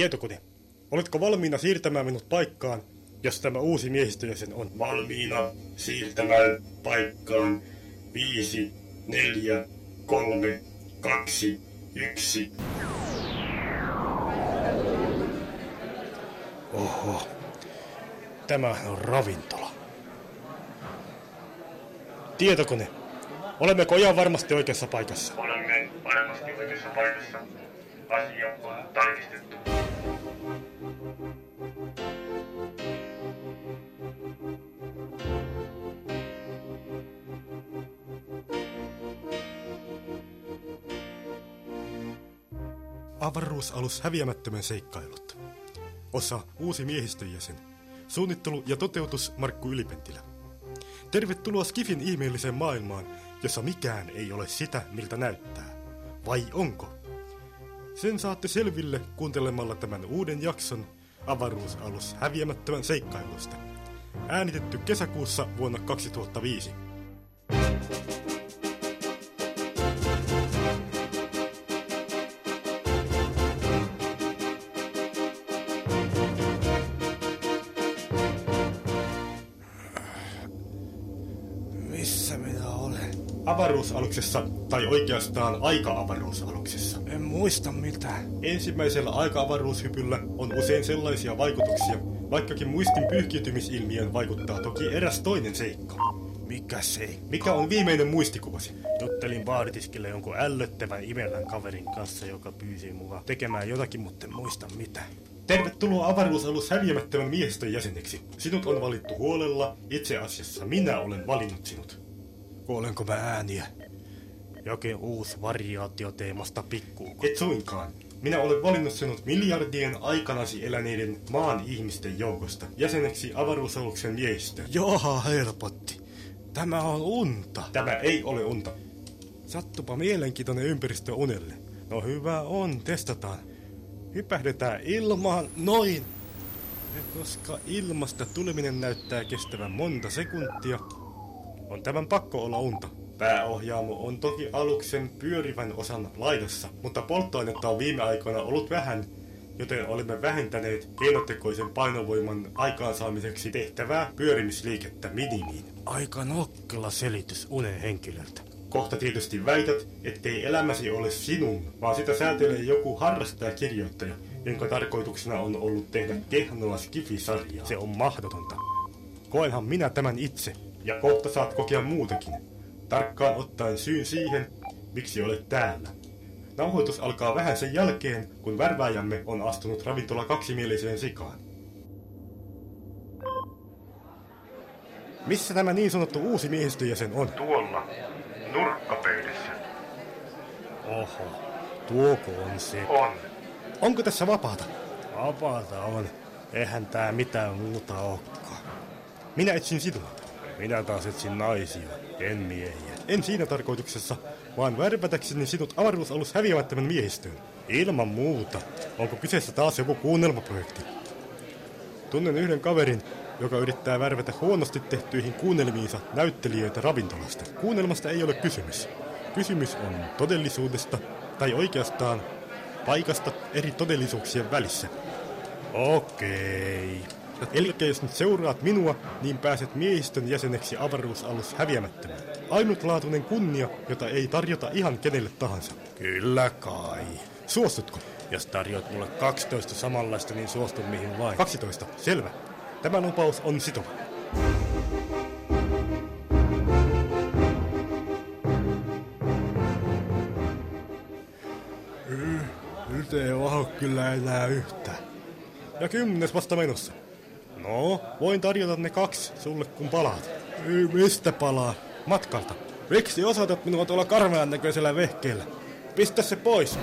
Tietokone, oletko valmiina siirtämään minut paikkaan, jos tämä uusi miehistöjäsen on? Valmiina siirtämään paikkaan 5, 4, 3, 2, 1. Oho, tämä on ravintola. Tietokone, olemmeko ihan varmasti oikeassa paikassa? Olemme varmasti oikeassa paikassa. Asia on tarkistettu. Avaruusalus häviämättömän seikkailut. Osa uusi miehistöjäsen. Suunnittelu ja toteutus Markku Ylipentilä. Tervetuloa Skifin ihmeelliseen maailmaan, jossa mikään ei ole sitä, miltä näyttää. Vai onko? Sen saatte selville kuuntelemalla tämän uuden jakson avaruusalus häviämättömän seikkailusta. Äänitetty kesäkuussa vuonna 2005. Avaruusaluksessa, tai oikeastaan aika-avaruusaluksessa. En muista mitään. Ensimmäisellä aika-avaruushypyllä on usein sellaisia vaikutuksia, vaikkakin muistin pyyhkiytymisilmiön vaikuttaa toki eräs toinen seikka. Mikä se? Mikä on viimeinen muistikuvasi? Juttelin baaritiskille jonkun ällöttävän imellän kaverin kanssa, joka pyysi mua tekemään jotakin, mutta en muista mitä. Tervetuloa avaruusalus häviämättömän miehistön jäseneksi. Sinut on valittu huolella, itse asiassa minä olen valinnut sinut. Kuulenko mä ääniä? Jokin uusi variaatio teemasta pikkuuko. Et suinkaan. Minä olen valinnut sinut miljardien aikanasi eläneiden maan ihmisten joukosta jäseneksi avaruusaluksen miehistöön. Joha, helpotti. Tämä on unta. Tämä ei ole unta. Sattupa mielenkiintoinen ympäristö unelle. No hyvä on, testataan. Hypähdetään ilmaan, noin. Ja koska ilmasta tuleminen näyttää kestävän monta sekuntia, on tämän pakko olla unta. Pääohjaamo on toki aluksen pyörivän osan laidassa, mutta polttoainetta on viime aikoina ollut vähän, joten olemme vähentäneet keinotekoisen painovoiman aikaansaamiseksi tehtävää pyörimisliikettä minimiin. Aika nokkela selitys unen henkilöltä. Kohta tietysti väität, ettei elämäsi ole sinun, vaan sitä säätelee joku harrastajakirjoittaja, jonka tarkoituksena on ollut tehdä kehnoa skifisarjaa. Se on mahdotonta. Koenhan minä tämän itse. Ja kohta saat kokea muutakin. Tarkkaan ottaen syyn siihen, miksi olet täällä. Nauhoitus alkaa vähän sen jälkeen, kun värvääjämme on astunut ravintola kaksimieliseen sikaan. Missä tämä niin sanottu uusi miehistöjäsen on? Tuolla nurkkapöydässä Oho, tuoko on se? on. Onko tässä vapaata? Vapaata on. Eihän tää mitään muuta olekaan. Minä etsin sinua. Minä taas etsin naisia, en miehiä. En siinä tarkoituksessa, vaan värvätäkseni sinut avaruusalus häviämättömän miehistöön. Ilman muuta. Onko kyseessä taas joku kuunnelmaprojekti? Tunnen yhden kaverin, joka yrittää värvätä huonosti tehtyihin kuunnelmiinsa näyttelijöitä ravintolasta. Kuunnelmasta ei ole kysymys. Kysymys on todellisuudesta, tai oikeastaan paikasta eri todellisuuksien välissä. Okei. Eli jos nyt seuraat minua, niin pääset miehistön jäseneksi avaruusalus häviämättömään. Ainutlaatuinen kunnia, jota ei tarjota ihan kenelle tahansa. Kyllä kai. Suostutko? Jos tarjoat mulle 12 samanlaista, niin suostun mihin vain. 12. Selvä. Tämä lupaus on sitova. Nyt ei vaho kyllä enää yhtään. Ja kymmenes vasta menossa. No, voin tarjota ne kaksi sulle kun palaat. Ei, mistä palaa? Matkalta. Miksi osoitat minua tuolla karmean näköisellä vehkeellä? Pistä se pois.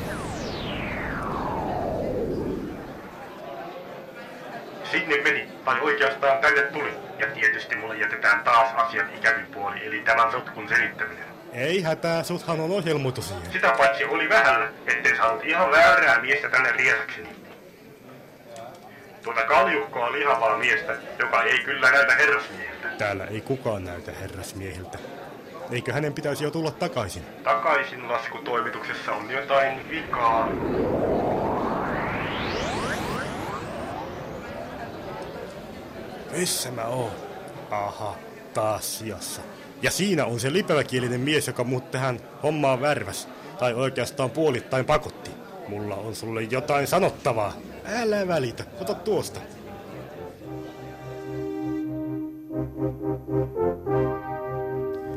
Sinne meni, tai oikeastaan tänne tuli. Ja tietysti mulle jätetään taas asian ikävin puoli, eli tämän sotkun selittäminen. Ei hätää, suthan on ohjelmoitu siihen. Sitä paitsi oli vähällä, ettei saanut ihan väärää miestä tänne riesakseni tuota kaljukkoa lihavaa miestä, joka ei kyllä näytä herrasmieheltä. Täällä ei kukaan näytä herrasmieheltä. Eikö hänen pitäisi jo tulla takaisin? Takaisin laskutoimituksessa on jotain vikaa. Missä mä oon? Aha, taas sijassa. Ja siinä on se lipeväkielinen mies, joka muut tähän hommaan värväs. Tai oikeastaan puolittain pakotti. Mulla on sulle jotain sanottavaa. Älä välitä, ota tuosta.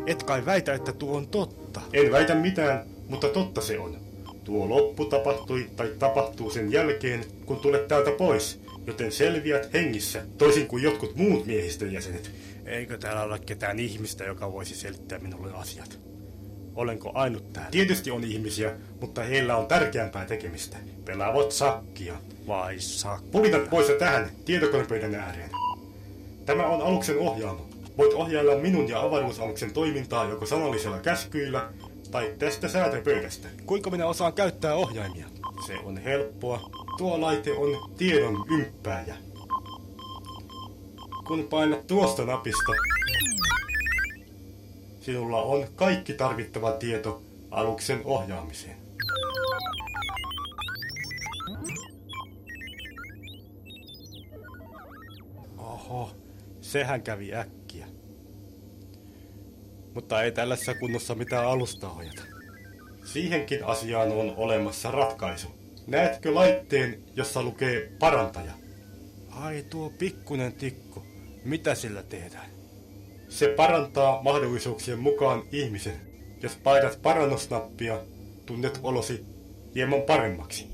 Et kai väitä, että tuo on totta. En väitä mitään, mutta totta se on. Tuo loppu tapahtui tai tapahtuu sen jälkeen, kun tulet täältä pois, joten selviät hengissä, toisin kuin jotkut muut miehistön jäsenet. Eikö täällä ole ketään ihmistä, joka voisi selittää minulle asiat? Olenko ainut täällä? Tietysti on ihmisiä, mutta heillä on tärkeämpää tekemistä. Pelaavat sakkia. Vai sakkia? Pulitat pois tähän tietokonepöydän ääreen. Tämä on aluksen ohjaamo. Voit ohjailla minun ja avaruusaluksen toimintaa joko sanallisella käskyillä tai tästä säätöpöydästä. Kuinka minä osaan käyttää ohjaimia? Se on helppoa. Tuo laite on tiedon ymppääjä. Kun painat tuosta napista, sinulla on kaikki tarvittava tieto aluksen ohjaamiseen. Oho, sehän kävi äkkiä. Mutta ei tällaisessa kunnossa mitään alusta ohjata. Siihenkin asiaan on olemassa ratkaisu. Näetkö laitteen, jossa lukee parantaja? Ai tuo pikkunen tikku. Mitä sillä tehdään? Se parantaa mahdollisuuksien mukaan ihmisen. Jos painat parannusnappia, tunnet olosi hieman paremmaksi.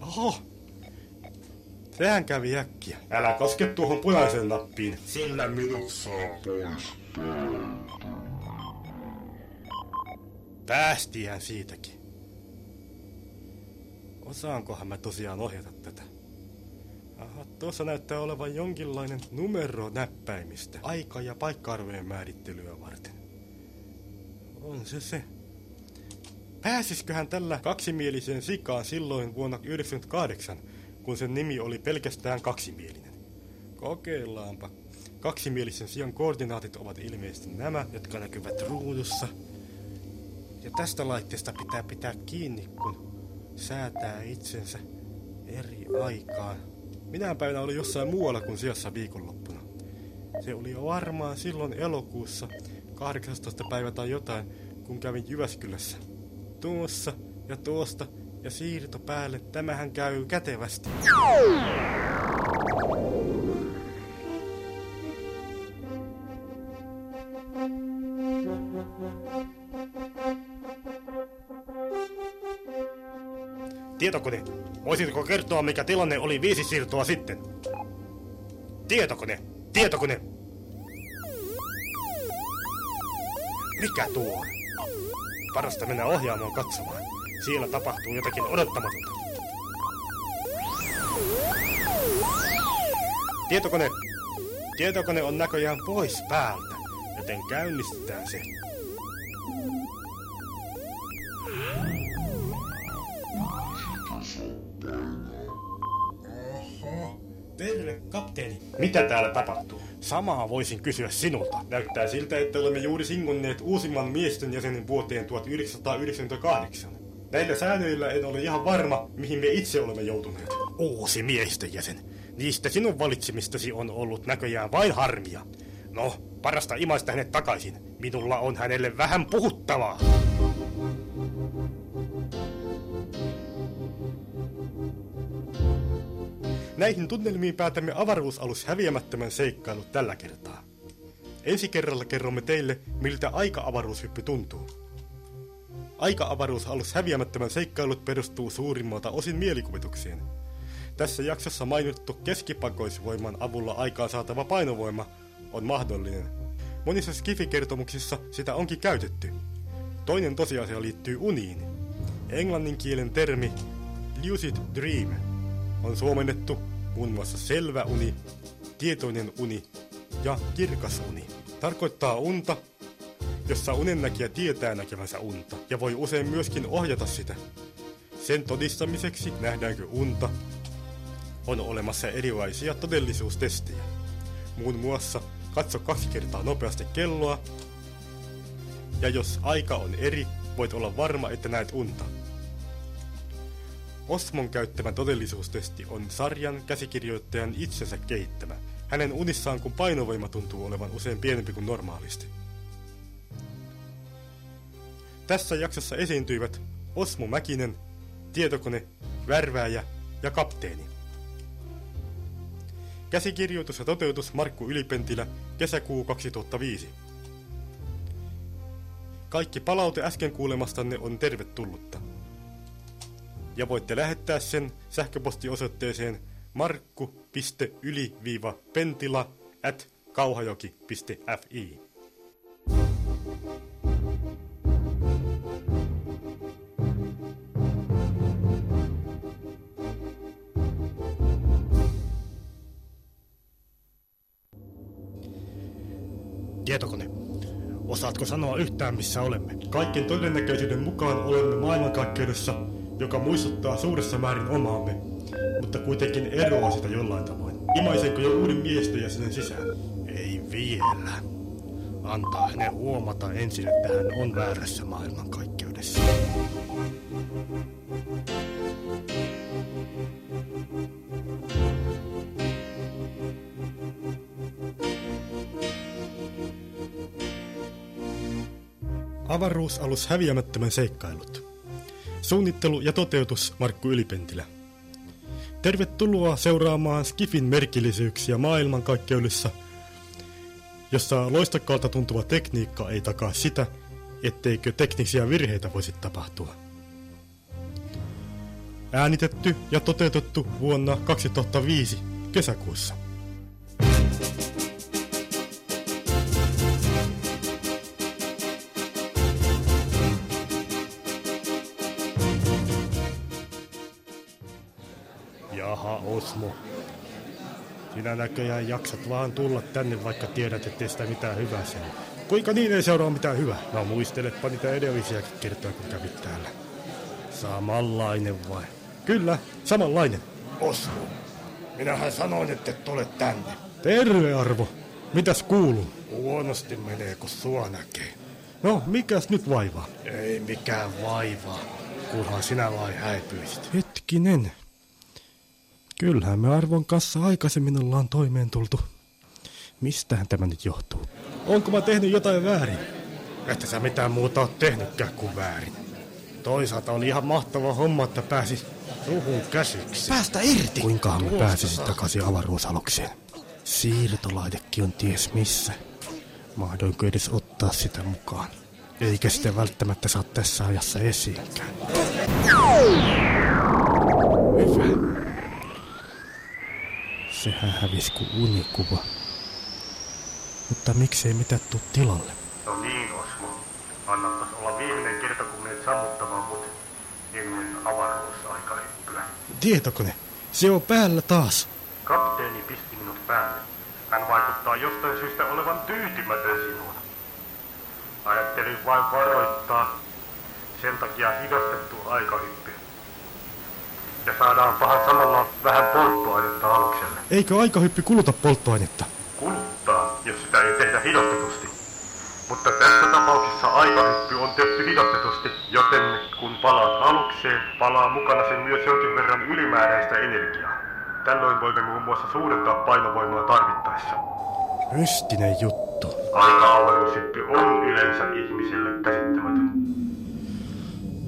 Oho, sehän kävi äkkiä. Älä koske tuohon punaiseen nappiin. Sillä minut saa pois. Päästihän siitäkin. Osaankohan mä tosiaan ohjata tätä? Aha, tuossa näyttää olevan jonkinlainen numero näppäimistä. Aika- ja paikka-arvojen määrittelyä varten. On se se. Pääsisköhän tällä kaksimieliseen sikaan silloin vuonna 1998, kun sen nimi oli pelkästään kaksimielinen? Kokeillaanpa. Kaksimielisen sijan koordinaatit ovat ilmeisesti nämä, jotka näkyvät ruudussa. Ja tästä laitteesta pitää pitää kiinni, kun säätää itsensä eri aikaan. Minä päivänä oli jossain muualla kuin sijassa viikonloppuna. Se oli jo varmaan silloin elokuussa 18. päivä tai jotain, kun kävin Jyväskylässä. Tuossa ja tuosta ja siirto päälle, tämähän käy kätevästi. Tietokone, voisitko kertoa mikä tilanne oli viisi siirtoa sitten? Tietokone, tietokone. Mikä tuo? Parasta mennä ohjaamaan katsomaan. Siellä tapahtuu jotakin odottamatonta. Tietokone. Tietokone on näköjään pois päältä, joten käynnistetään se. Terve, kapteeni. Mitä täällä tapahtuu? Samaa voisin kysyä sinulta. Näyttää siltä, että olemme juuri singonneet uusimman miesten jäsenen vuoteen 1998. Näillä säännöillä en ole ihan varma, mihin me itse olemme joutuneet. Uusi miehistön jäsen. Niistä sinun valitsemistasi on ollut näköjään vain harmia. No, parasta imaista hänet takaisin. Minulla on hänelle vähän puhuttavaa. Näihin tunnelmiin päätämme avaruusalus häviämättömän seikkailut tällä kertaa. Ensi kerralla kerromme teille, miltä aika-avaruushyppy tuntuu. Aika-avaruusalus häviämättömän seikkailut perustuu suurimmalta osin mielikuvitukseen. Tässä jaksossa mainittu keskipakoisvoiman avulla aikaan saatava painovoima on mahdollinen. Monissa skifikertomuksissa sitä onkin käytetty. Toinen tosiasia liittyy uniin. Englannin kielen termi lucid dream on suomennettu muun muassa selvä uni, tietoinen uni ja kirkas uni. Tarkoittaa unta, jossa unennäkijä tietää näkevänsä unta ja voi usein myöskin ohjata sitä. Sen todistamiseksi nähdäänkö unta, on olemassa erilaisia todellisuustestejä. muun muassa katso kaksi kertaa nopeasti kelloa, ja jos aika on eri, voit olla varma, että näet unta. Osmon käyttämä todellisuustesti on sarjan käsikirjoittajan itsensä kehittämä. Hänen unissaan, kun painovoima tuntuu olevan usein pienempi kuin normaalisti. Tässä jaksossa esiintyivät Osmo Mäkinen, tietokone, värvääjä ja kapteeni. Käsikirjoitus ja toteutus Markku Ylipentilä, kesäkuu 2005. Kaikki palaute äsken kuulemastanne on tervetullutta. Ja voitte lähettää sen sähköpostiosoitteeseen markku.yli-pentila at kauhajoki.fi. Tietokone. Osaatko sanoa yhtään, missä olemme? Kaikkien todennäköisyyden mukaan olemme maailmankaikkeudessa, joka muistuttaa suuressa määrin omaamme, mutta kuitenkin eroaa sitä jollain tavoin. Imaisenko jo uuden miehistöjäsenen sisään? Ei vielä. Antaa hänen huomata ensin, että hän on väärässä maailmankaikkeudessa. Avaruusalus häviämättömän seikkailut. Suunnittelu ja toteutus Markku Ylipentilä. Tervetuloa seuraamaan Skifin merkillisyyksiä maailmankaikkeudessa, jossa loistokkaalta tuntuva tekniikka ei takaa sitä, etteikö teknisiä virheitä voisi tapahtua. Äänitetty ja toteutettu vuonna 2005 kesäkuussa. Jaha, Osmo. Sinä näköjään jaksat vaan tulla tänne, vaikka tiedät, ettei sitä mitään hyvää seuraa. Kuinka niin ei seuraa mitään hyvää? No muisteletpa niitä edellisiäkin kertoja, kun kävit täällä. Samanlainen vai? Kyllä, samanlainen. Osmo. Minähän sanoin, että et tule tänne. Terve Arvo. Mitäs kuuluu? Huonosti menee, kun sua näkee. No, mikäs nyt vaivaa? Ei mikään vaivaa, kunhan sinä vain häipyisit. Hetkinen. Kyllähän me Arvon kanssa aikaisemmin ollaan toimeen tultu. Mistähän tämä nyt johtuu? Onko mä tehnyt jotain väärin? Että sä mitään muuta oot tehnytkään kuin väärin. Toisaalta oli ihan mahtava homma, että pääsis suhun käsiksi. Päästä irti! Kuinkahan me saa. takaisin avaruusalukseen? Siirtolaitekin on ties missä. Mahdoinko edes ottaa sitä mukaan? Eikä sitä välttämättä saa tässä ajassa esiinkään. Hyvä. Sehän hävisi kuin unikuva. Mutta miksei mitään tuu tilalle? No niin, Osmo. Annapas olla viimeinen kerta, kun menet sammuttamaan mut ennen avaruusaikahyppyä. Tietokone, se on päällä taas. Kapteeni pisti minut päälle. Hän vaikuttaa jostain syystä olevan tyytymätön sinuun. Ajattelin vain varoittaa. Sen takia hidastettu aikahyppy. Ja saadaan pahan samalla vähän polttoainetta alukselle. Eikö aikahyppy kuluta polttoainetta? kuluttaa, jos sitä ei tehdä hidastetusti. Mutta tässä tapauksessa aikahyppy on tehty hidastetusti, joten kun palaat alukseen, palaa mukana sen myös jonkin verran ylimääräistä energiaa. Tällöin voimme muun muassa suurentaa painovoimaa tarvittaessa. Mystinen juttu. Aika-avaruushyppy on yleensä ihmiselle käsittämätön.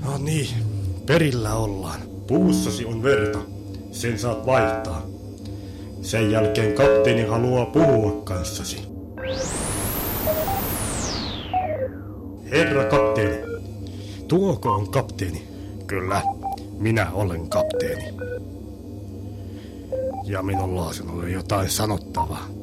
No niin, perillä ollaan. Puussasi on verta. Sen saat vaihtaa. Sen jälkeen kapteeni haluaa puhua kanssasi. Herra kapteeni. Tuoko on kapteeni? Kyllä, minä olen kapteeni. Ja minulla on sinulle jotain sanottavaa.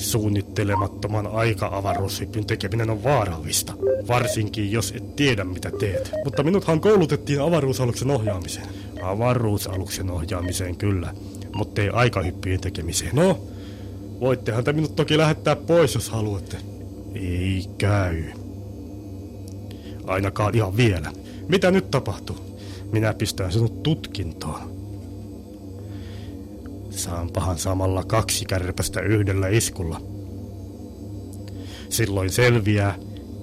Suunnittelemattoman aika-avaruushypyn tekeminen on vaarallista. Varsinkin, jos et tiedä, mitä teet. Mutta minuthan koulutettiin avaruusaluksen ohjaamiseen. Avaruusaluksen ohjaamiseen kyllä, mutta ei aikahyppyjen tekemiseen. No, voittehan te minut toki lähettää pois, jos haluatte. Ei käy. Ainakaan ihan vielä. Mitä nyt tapahtuu? Minä pistän sinut tutkintoon. Saanpahan samalla kaksi kärpästä yhdellä iskulla. Silloin selviää,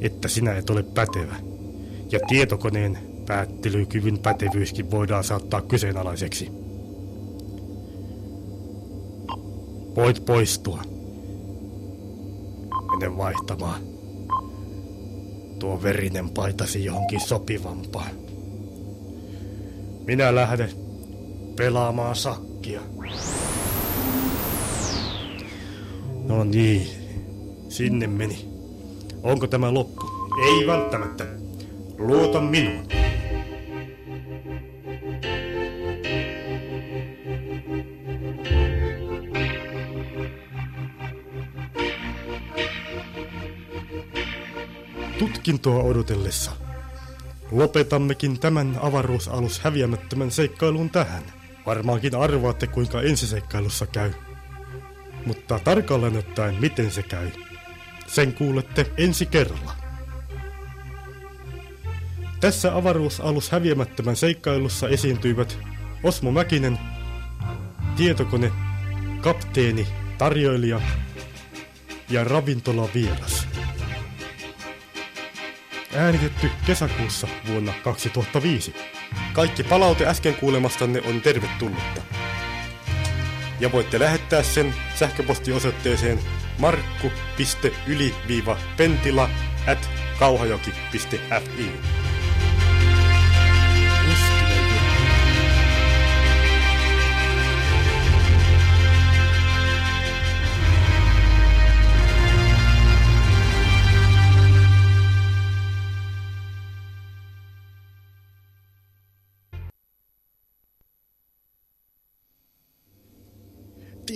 että sinä et ole pätevä. Ja tietokoneen päättelykyvyn pätevyyskin voidaan saattaa kyseenalaiseksi. Voit poistua. Mene vaihtamaan. Tuo verinen paitasi johonkin sopivampaan. Minä lähden pelaamaan sakkia. No niin, sinne meni. Onko tämä loppu? Ei välttämättä. Luota minuun. Tutkintoa odotellessa. Lopetammekin tämän avaruusalus häviämättömän seikkailun tähän. Varmaankin arvaatte kuinka ensiseikkailussa käy. Mutta tarkalleen ottaen miten se käy, sen kuulette ensi kerralla. Tässä avaruusalus häviämättömän seikkailussa esiintyivät Osmo Mäkinen, tietokone, kapteeni, tarjoilija ja ravintolavieras. Äänitetty kesäkuussa vuonna 2005. Kaikki palaute äsken kuulemastanne on tervetullutta. Ja voitte lähettää sen sähköpostiosoitteeseen markku.yli-pentila at kauhajoki.fi.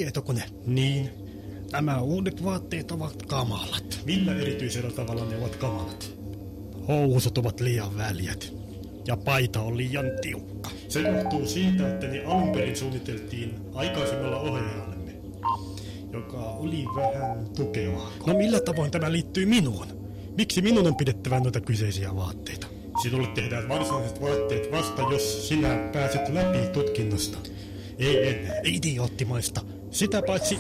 Tietokone. Niin. Nämä uudet vaatteet ovat kamalat. Millä erityisellä tavalla ne ovat kamalat? Housut ovat liian väljät. Ja paita on liian tiukka. Se johtuu siitä, että ne alun perin suunniteltiin aikaisemmalla ohjaajallemme, joka oli vähän tukevaa. No millä tavoin tämä liittyy minuun? Miksi minun on pidettävä noita kyseisiä vaatteita? Sinulle tehdään varsinaiset vaatteet vasta, jos sinä pääset läpi tutkinnosta. Ei ennen. Idioottimaista. Sitä paitsi...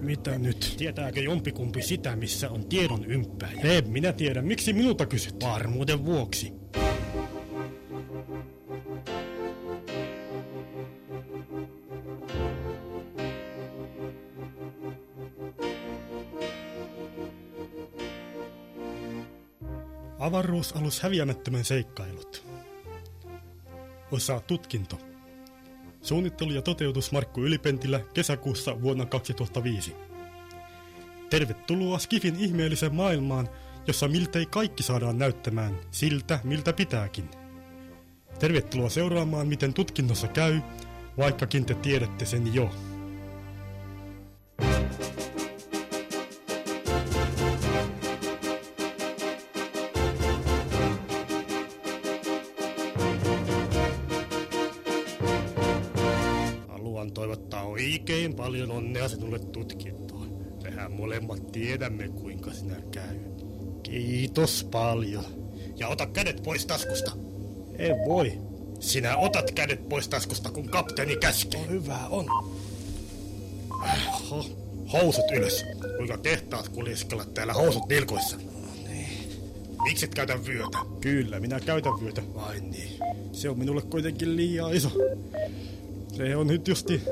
Mitä nyt? Tietääkö jompikumpi sitä, missä on tiedon ympäjä? En minä tiedä. Miksi minulta kysyt? Varmuuden vuoksi. Avaruusalus häviämättömän seikkailut. Osa tutkinto. Suunnittelu ja toteutus Markku Ylipentilä kesäkuussa vuonna 2005. Tervetuloa Skifin ihmeelliseen maailmaan, jossa miltei kaikki saadaan näyttämään siltä, miltä pitääkin. Tervetuloa seuraamaan, miten tutkinnossa käy, vaikkakin te tiedätte sen jo. Paljon onnea sinulle tutkintoon. Mehän molemmat tiedämme, kuinka sinä käy. Kiitos paljon. Ja ota kädet pois taskusta. En voi. Sinä otat kädet pois taskusta, kun kapteeni käskee. No hyvä on. Ho, housut ylös. Kuinka tehtaat kuljeskella täällä housut nilkoissa? Miksi et käytä vyötä? Kyllä, minä käytän vyötä. Vai niin. Se on minulle kuitenkin liian iso. Se on nyt justi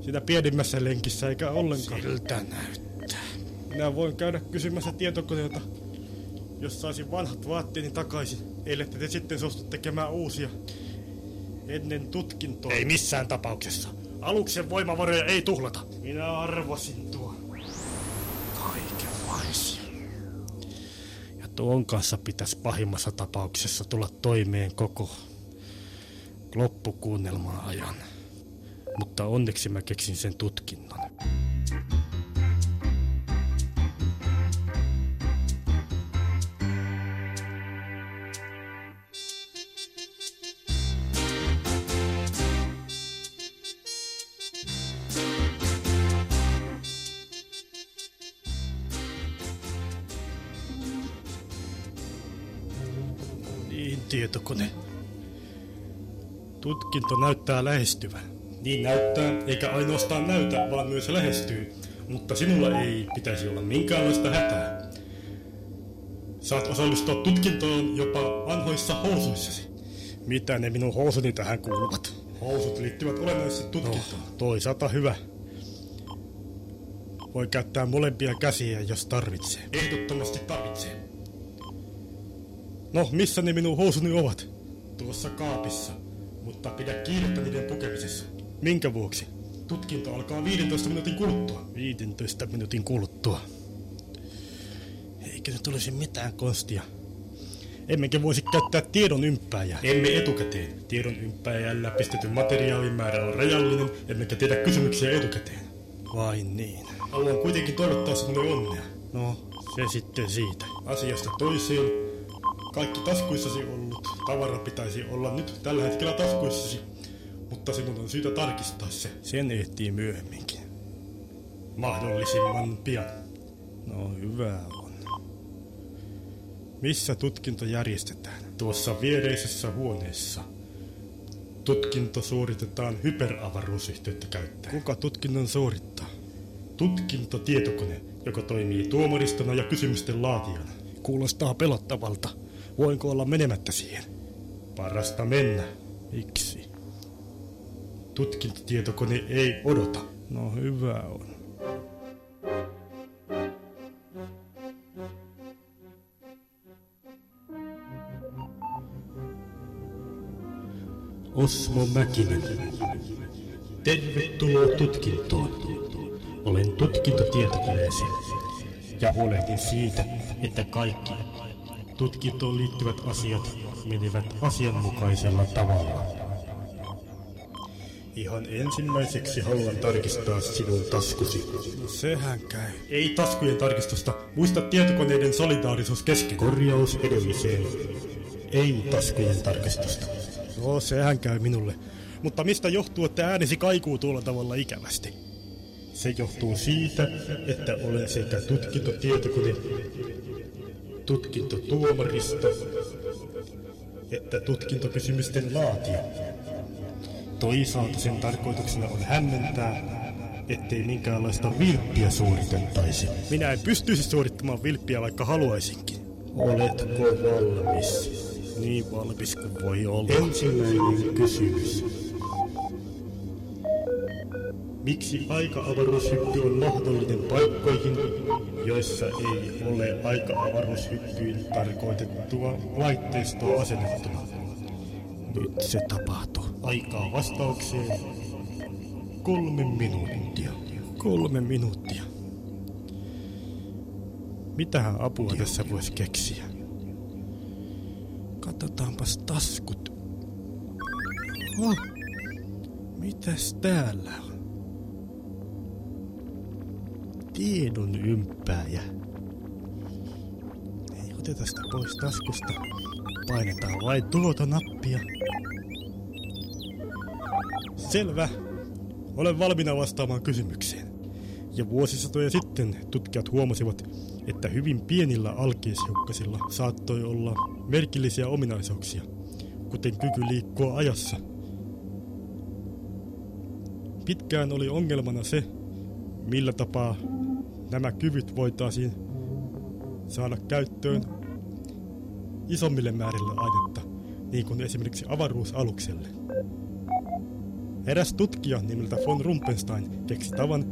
sitä pienimmässä lenkissä, eikä ollenkaan. Siltä näyttää. Minä voin käydä kysymässä tietokoneelta, jos saisin vanhat vaatteeni takaisin. Ellette te sitten suostu tekemään uusia ennen tutkintoa. Ei missään tapauksessa. Aluksen voimavaroja ei tuhlata. Minä arvasin tuon. Kaikenlaisia. Ja tuon kanssa pitäisi pahimmassa tapauksessa tulla toimeen koko loppukuunnelman ajan. Mutta onneksi mä keksin sen tutkinnon. Niin, tietokone. Tutkinto näyttää lähestyvän. Niin näyttää, eikä ainoastaan näytä, vaan myös lähestyy. Mutta sinulla ei pitäisi olla minkäänlaista hätää. Saat osallistua tutkintoon jopa vanhoissa housuissasi. Mitä ne minun housuni tähän kuuluvat? Housut liittyvät olennaisesti tutkintoon. No, toisaalta hyvä. Voi käyttää molempia käsiä, jos tarvitsee. Ehdottomasti tarvitsee. No, missä ne minun housuni ovat? Tuossa kaapissa, mutta pidä kiirettä niiden pukemisessa. Minkä vuoksi? Tutkinto alkaa 15 minuutin kuluttua. 15 minuutin kuluttua. Eikö nyt olisi mitään konstia? Emmekä voisi käyttää tiedon ympääjää. Emme etukäteen. Tiedon ympääjällä pistetty materiaalin määrä on rajallinen, emmekä tiedä kysymyksiä etukäteen. Vai niin. Haluan kuitenkin toivottaa sinulle onnea. No, se sitten siitä. Asiasta toiseen. Kaikki taskuissasi ollut tavara pitäisi olla nyt tällä hetkellä taskuissasi, mutta sinun on syytä tarkistaa se. Sen ehtii myöhemminkin. Mahdollisimman pian. No hyvä on. Missä tutkinto järjestetään? Tuossa viereisessä huoneessa. Tutkinto suoritetaan hyperavaruusyhteyttä käyttäen. Kuka tutkinnon suorittaa? Tutkintotietokone, joka toimii tuomaristona ja kysymysten laatijana. Kuulostaa pelottavalta. Voinko olla menemättä siihen? Parasta mennä. Miksi? Tutkintotietokone ei odota. No hyvä on. Osmo Mäkinen. Tervetuloa tutkintoon. Olen tutkintotietokoneesi ja huolehdin siitä, että kaikki tutkintoon liittyvät asiat menevät asianmukaisella tavalla. Ihan ensimmäiseksi haluan tarkistaa sinun taskusi. Sehän käy. Ei taskujen tarkistusta. Muista tietokoneiden solidaarisuus kesken. Korjaus edelliseen. Ei taskujen tarkistusta. No, sehän käy minulle. Mutta mistä johtuu, että äänesi kaikuu tuolla tavalla ikävästi? Se johtuu siitä, että olen sekä tutkintotietokone, tutkintotuomaristo, että tutkintokysymysten laatija. Toisaalta sen tarkoituksena on hämmentää, ettei minkäänlaista vilppiä suoritettaisi. Minä en pystyisi suorittamaan vilppiä, vaikka haluaisinkin. Oletko valmis? Niin valmis kuin voi olla. Ensimmäinen kysymys. Miksi aika-avaruushyppy on mahdollinen paikkoihin, joissa ei ole aika-avaruushyppyyn tarkoitettua laitteistoa asennettuna? Nyt se tapahtuu. Aikaa vastaukseen kolme minuuttia. Kolme minuuttia. Mitähän apua tässä voisi keksiä? Katsotaanpas taskut. Oh, mitäs täällä on? Tiedon ympääjä. Ei oteta sitä pois taskusta. Painetaan vain tuota nappia. Selvä. Olen valmiina vastaamaan kysymykseen. Ja vuosisatoja sitten tutkijat huomasivat, että hyvin pienillä alkeishiukkasilla saattoi olla merkillisiä ominaisuuksia, kuten kyky liikkua ajassa. Pitkään oli ongelmana se, millä tapaa nämä kyvyt voitaisiin saada käyttöön isommille määrille ainetta, niin kuin esimerkiksi avaruusalukselle. Eräs tutkija nimeltä von Rumpenstein keksi tavan,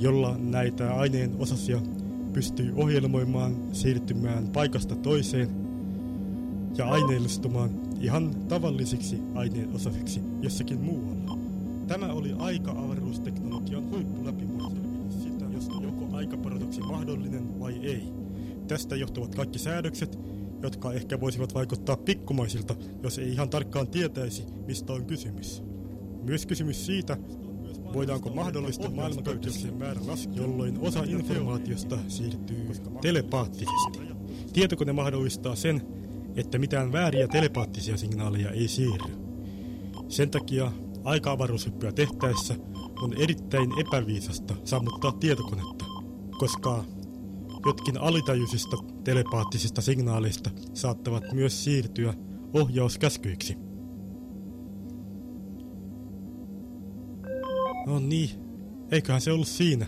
jolla näitä aineen osasia pystyy ohjelmoimaan siirtymään paikasta toiseen ja aineellistumaan ihan tavallisiksi aineen osasiksi jossakin muualla. Tämä oli aika-avaruusteknologian huippuläpimurto, sitä josta joko aikaparadoksi mahdollinen vai ei. Tästä johtuvat kaikki säädökset, jotka ehkä voisivat vaikuttaa pikkumaisilta, jos ei ihan tarkkaan tietäisi, mistä on kysymys. Myös kysymys siitä, voidaanko mahdollista maailmankaikkeuksen määrä laskea, jolloin osa informaatiosta siirtyy telepaattisesti. Tietokone mahdollistaa sen, että mitään vääriä telepaattisia signaaleja ei siirry. Sen takia aika-avaruushyppyä tehtäessä on erittäin epäviisasta sammuttaa tietokonetta, koska jotkin alitajuisista telepaattisista signaaleista saattavat myös siirtyä ohjauskäskyiksi. No niin, eiköhän se ollut siinä.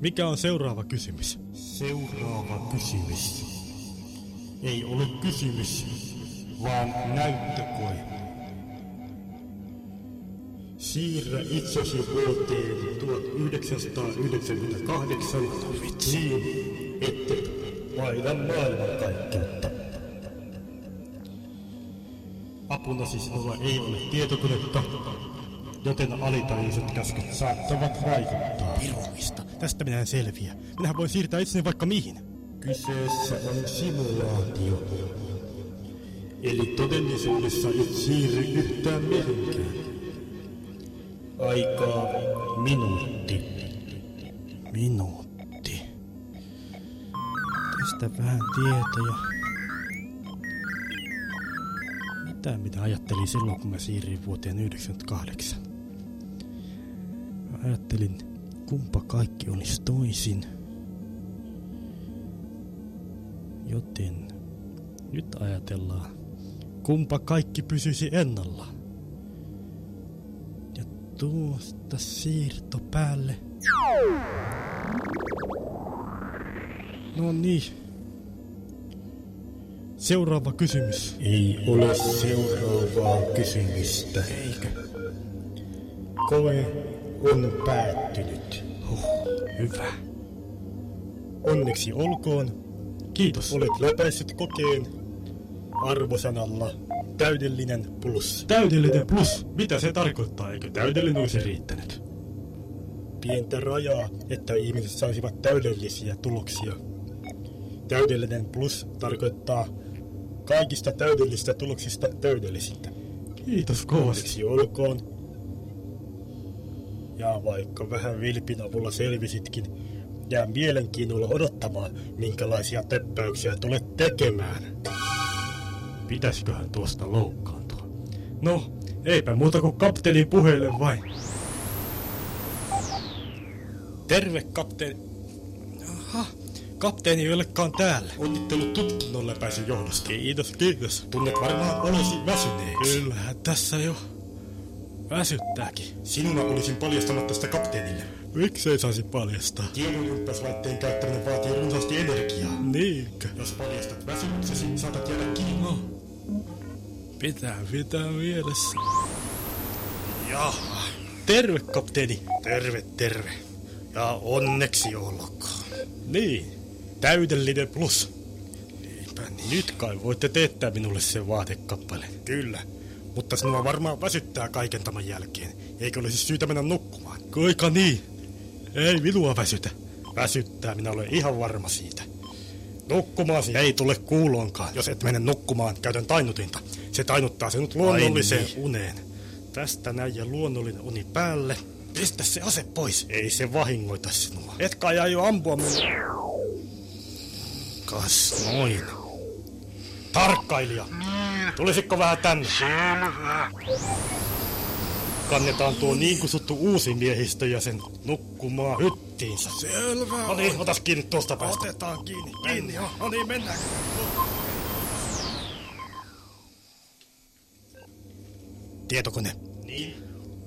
Mikä on seuraava kysymys? Seuraava kysymys. Ei ole kysymys, vaan näyttökoe. Siirrä itsesi vuoteen 1998 niin, että vaihda maailmankaikkeutta. Apunasi sinulla ei ole tietokonetta, joten alitajuiset käskyt saattavat vaikuttaa. Pirumista. Tästä minä en selviä. Minähän voin siirtää itseni vaikka mihin. Kyseessä on simulaatio. Eli todellisuudessa et siirry yhtään mihinkään. Aikaa minuutti. Minuutti. Tästä vähän tietoja. Mitä minä ajattelin silloin, kun mä siirryin vuoteen 98? Ajattelin, kumpa kaikki olisi toisin. Joten nyt ajatellaan, kumpa kaikki pysyisi ennalla. Ja tuosta siirto päälle. No niin. Seuraava kysymys. Ei ole seuraavaa kysymystä. Eikö? Koe on päättynyt. Huh, hyvä. Onneksi olkoon. Kiitos. Olet läpäissyt kokeen arvosanalla täydellinen plus. Täydellinen plus. Mitä se tarkoittaa? Eikö täydellinen olisi riittänyt? Pientä rajaa, että ihmiset saisivat täydellisiä tuloksia. Täydellinen plus tarkoittaa kaikista täydellisistä tuloksista täydellisintä. Kiitos kovasti. Onneksi olkoon. Ja vaikka vähän vilpin avulla selvisitkin, jää mielenkiinnolla odottamaan, minkälaisia töppäyksiä tulet tekemään. Pitäisiköhän tuosta loukkaantua? No, eipä muuta kuin kapteenin puheelle vain. Terve, kapteeni. Aha, kapteeni ei olekaan täällä. Onnittelut tutkinnon läpäisyn johdosta. Kiitos, kiitos. Tunnet varmaan olosi väsyneeksi. Kyllähän tässä jo väsyttääkin. Sinuna olisin paljastamatta sitä kapteenille. Miksei saisi paljastaa? Tiedonylppäyslaitteen käyttäminen vaatii runsaasti energiaa. Niinkö? Jos paljastat väsymyksesi, saatat jäädä kiinni. No, pitää pitää mielessä. Jaha. Terve, kapteeni. Terve, terve. Ja onneksi olkoon. Niin, täydellinen plus. Eipä niin. Nyt kai voitte teettää minulle sen vaatekappaleen. Kyllä. Mutta sinua varmaan väsyttää kaiken tämän jälkeen. Eikö olisi syytä mennä nukkumaan? Kuinka niin? Ei minua väsytä. Väsyttää, minä olen ihan varma siitä. Nukkumaasi ei tule kuuloonkaan. Jos et mene nukkumaan, käytän tainnutinta. Se tainuttaa sinut luonnolliseen niin. uneen. Tästä näin ja luonnollinen uni päälle. Pistä se ase pois. Ei se vahingoita sinua. Et kai aio ampua minua. Kas noin. Tarkkailija. Tulisitko vähän tänne? Selvä. Kannetaan tuo niin kutsuttu uusi miehistö ja sen nukkumaan hyttiinsä. Selvä. No niin, otas kiinni tuosta päästä. Otetaan kiinni. Kiinni jo. No niin, mennään. Tietokone. Niin?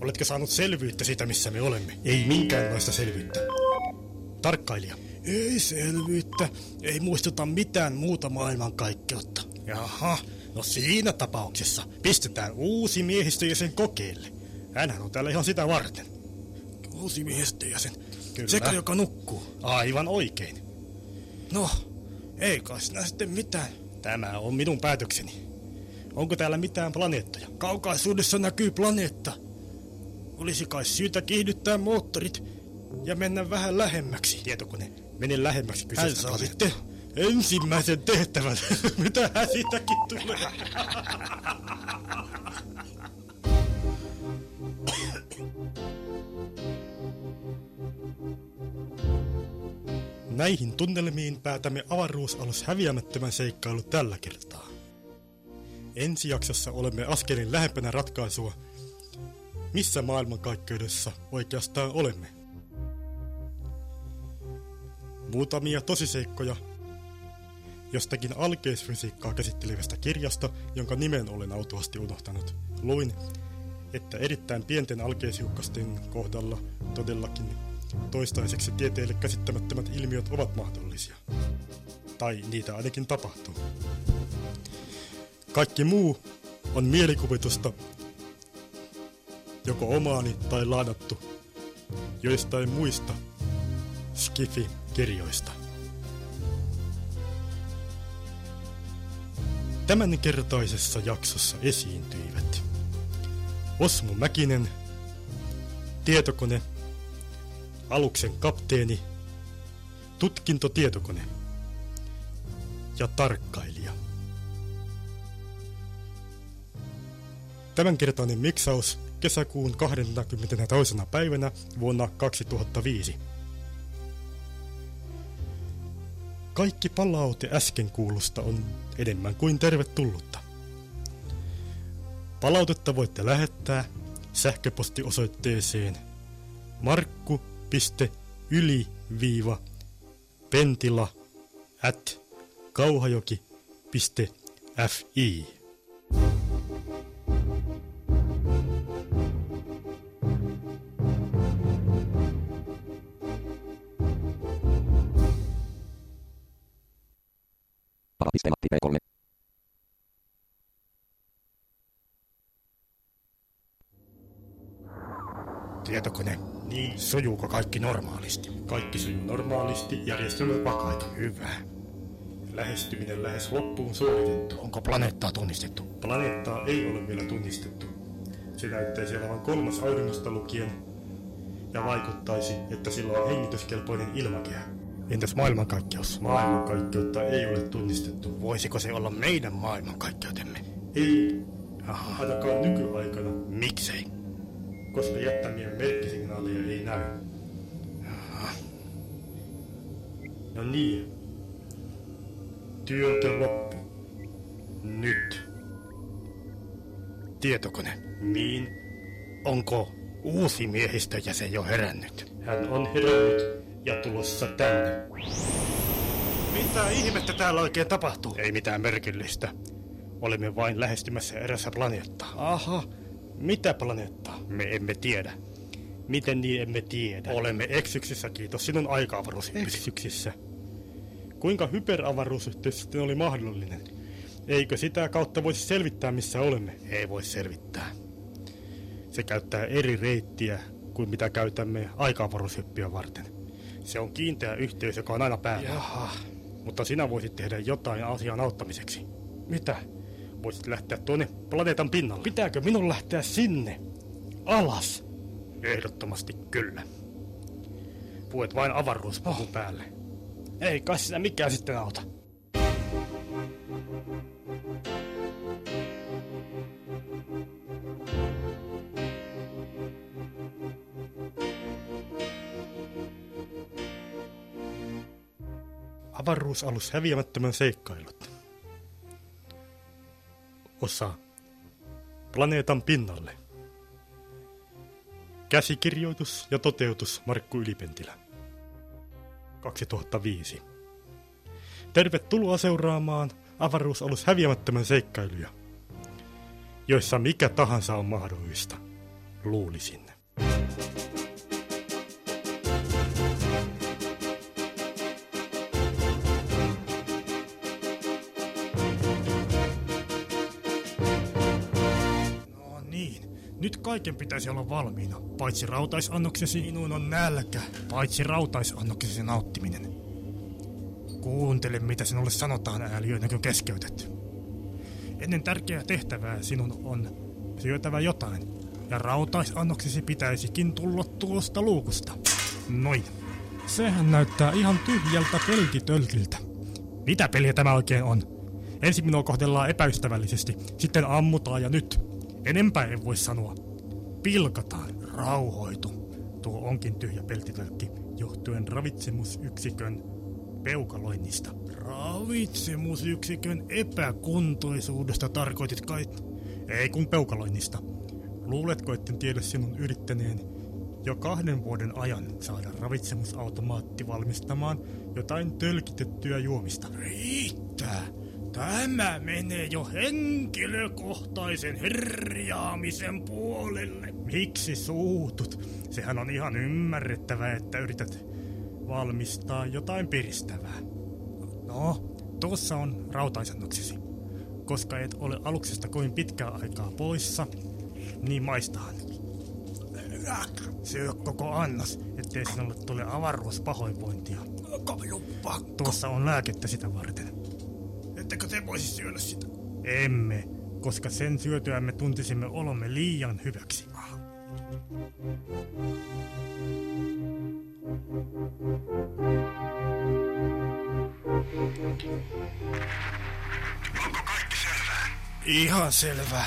Oletko saanut selvyyttä siitä, missä me olemme? Ei minkäänlaista selvyyttä. Tarkkailija. Ei selvyyttä. Ei muistuta mitään muuta maailmankaikkeutta. Jaha, no siinä tapauksessa pistetään uusi miehistö ja sen kokeille. Hänhän on täällä ihan sitä varten. Uusi miehistö ja sen. Kyllä. Sekä joka nukkuu. Aivan oikein. No, ei kai sinä sitten mitään. Tämä on minun päätökseni. Onko täällä mitään planeettoja? Kaukaisuudessa näkyy planeetta. Olisi kai syytä kiihdyttää moottorit ja mennä vähän lähemmäksi. Tietokone, mene lähemmäksi Hän kyseistä saa planeettaa. sitten ensimmäisen tehtävän. Mitähän siitäkin tulee? Näihin tunnelmiin päätämme avaruusalus häviämättömän seikkailu tällä kertaa. Ensi jaksossa olemme askelin lähempänä ratkaisua, missä maailmankaikkeudessa oikeastaan olemme. Muutamia tosiseikkoja jostakin alkeisfysiikkaa käsittelevästä kirjasta, jonka nimen olen autuasti unohtanut. Luin että erittäin pienten alkeishiukkasten kohdalla todellakin toistaiseksi tieteelle käsittämättömät ilmiöt ovat mahdollisia. Tai niitä ainakin tapahtuu. Kaikki muu on mielikuvitusta, joko omaani tai ladattu joistain muista Skifi-kirjoista. Tämän kertaisessa jaksossa esiintyivät Osmo Mäkinen, tietokone, aluksen kapteeni, tutkintotietokone ja tarkkailija. Tämänkertainen miksaus kesäkuun 22. päivänä vuonna 2005. Kaikki palaute äsken kuulusta on enemmän kuin tervetullutta. Palautetta voitte lähettää sähköpostiosoitteeseen markku.yli-pentila at kauhajoki.fi. Piste P3. Tietokone. Niin. Sujuuko kaikki normaalisti? Kaikki sujuu normaalisti, järjestelmä vakaita. Hyvä. Lähestyminen lähes loppuun suoritettu. Onko planeettaa tunnistettu? Planeettaa ei ole vielä tunnistettu. Se näyttäisi olevan kolmas auringosta lukien ja vaikuttaisi, että sillä on hengityskelpoinen ilmakehä. Entäs maailmankaikkeus? Maailmankaikkeutta ei ole tunnistettu. Voisiko se olla meidän maailmankaikkeutemme? Ei. Aha. Ainakaan nykyaikana. Miksei? Koska jättämien merkkisignaaleja ei näy. Aha. No niin. Työntö loppu. Nyt. Tietokone. Niin. Onko uusi miehistöjäsen jo herännyt? Hän on herännyt ja tulossa tänne. Mitä ihmettä täällä oikein tapahtuu? Ei mitään merkillistä. Olemme vain lähestymässä erässä planeettaa. Aha, mitä planeettaa? Me emme tiedä. Miten niin emme tiedä? Olemme eksyksissä, kiitos sinun aika Eksyksissä? Kuinka hyperavaruusyhteys sitten oli mahdollinen? Eikö sitä kautta voisi selvittää, missä olemme? Ei voi selvittää. Se käyttää eri reittiä kuin mitä käytämme aika varten. Se on kiinteä yhteys, joka on aina päällä. Jaha. Mutta sinä voisit tehdä jotain asian auttamiseksi. Mitä? Voisit lähteä tuonne planeetan pinnalle. Pitääkö minun lähteä sinne? Alas? Ehdottomasti kyllä. Puet vain avaruuspuvun oh. päälle. Ei kai sitä mikään sitten auta. Avaruusalus häviämättömän seikkailut. Osa. Planeetan pinnalle. Käsikirjoitus ja toteutus Markku Ylipentilä. 2005. Tervetuloa seuraamaan avaruusalus häviämättömän seikkailuja, joissa mikä tahansa on mahdollista, luulisin. Nyt kaiken pitäisi olla valmiina. Paitsi rautaisannoksesi, minun on nälkä. Paitsi rautaisannoksesi nauttiminen. Kuuntele, mitä sinulle sanotaan ääliö ennen kuin keskeytet. Ennen tärkeää tehtävää sinun on syötävä jotain. Ja rautaisannoksesi pitäisikin tulla tuosta luukusta. Noin. Sehän näyttää ihan tyhjältä peltitölkiltä. Mitä peliä tämä oikein on? Ensin minua kohdellaan epäystävällisesti, sitten ammutaan ja nyt Enempää en voi sanoa. Pilkataan, rauhoitu. Tuo onkin tyhjä peltitölkki, johtuen ravitsemusyksikön peukaloinnista. Ravitsemusyksikön epäkuntoisuudesta tarkoitit kai? Ei kun peukaloinnista. Luuletko, etten tiedä sinun yrittäneen jo kahden vuoden ajan saada ravitsemusautomaatti valmistamaan jotain tölkitettyä juomista? Riittää! Tämä menee jo henkilökohtaisen herjaamisen puolelle. Miksi suutut? Sehän on ihan ymmärrettävää, että yrität valmistaa jotain piristävää. No, tuossa on rautaisannoksesi. Koska et ole aluksesta kovin pitkää aikaa poissa, niin maistahan. Syö koko annos, ettei sinulle tule avaruuspahoinvointia. Tuossa on lääkettä sitä varten. Ettekö te voisi syödä sitä? Emme, koska sen syötyämme tuntisimme olomme liian hyväksi. Onko kaikki selvää? Ihan selvä.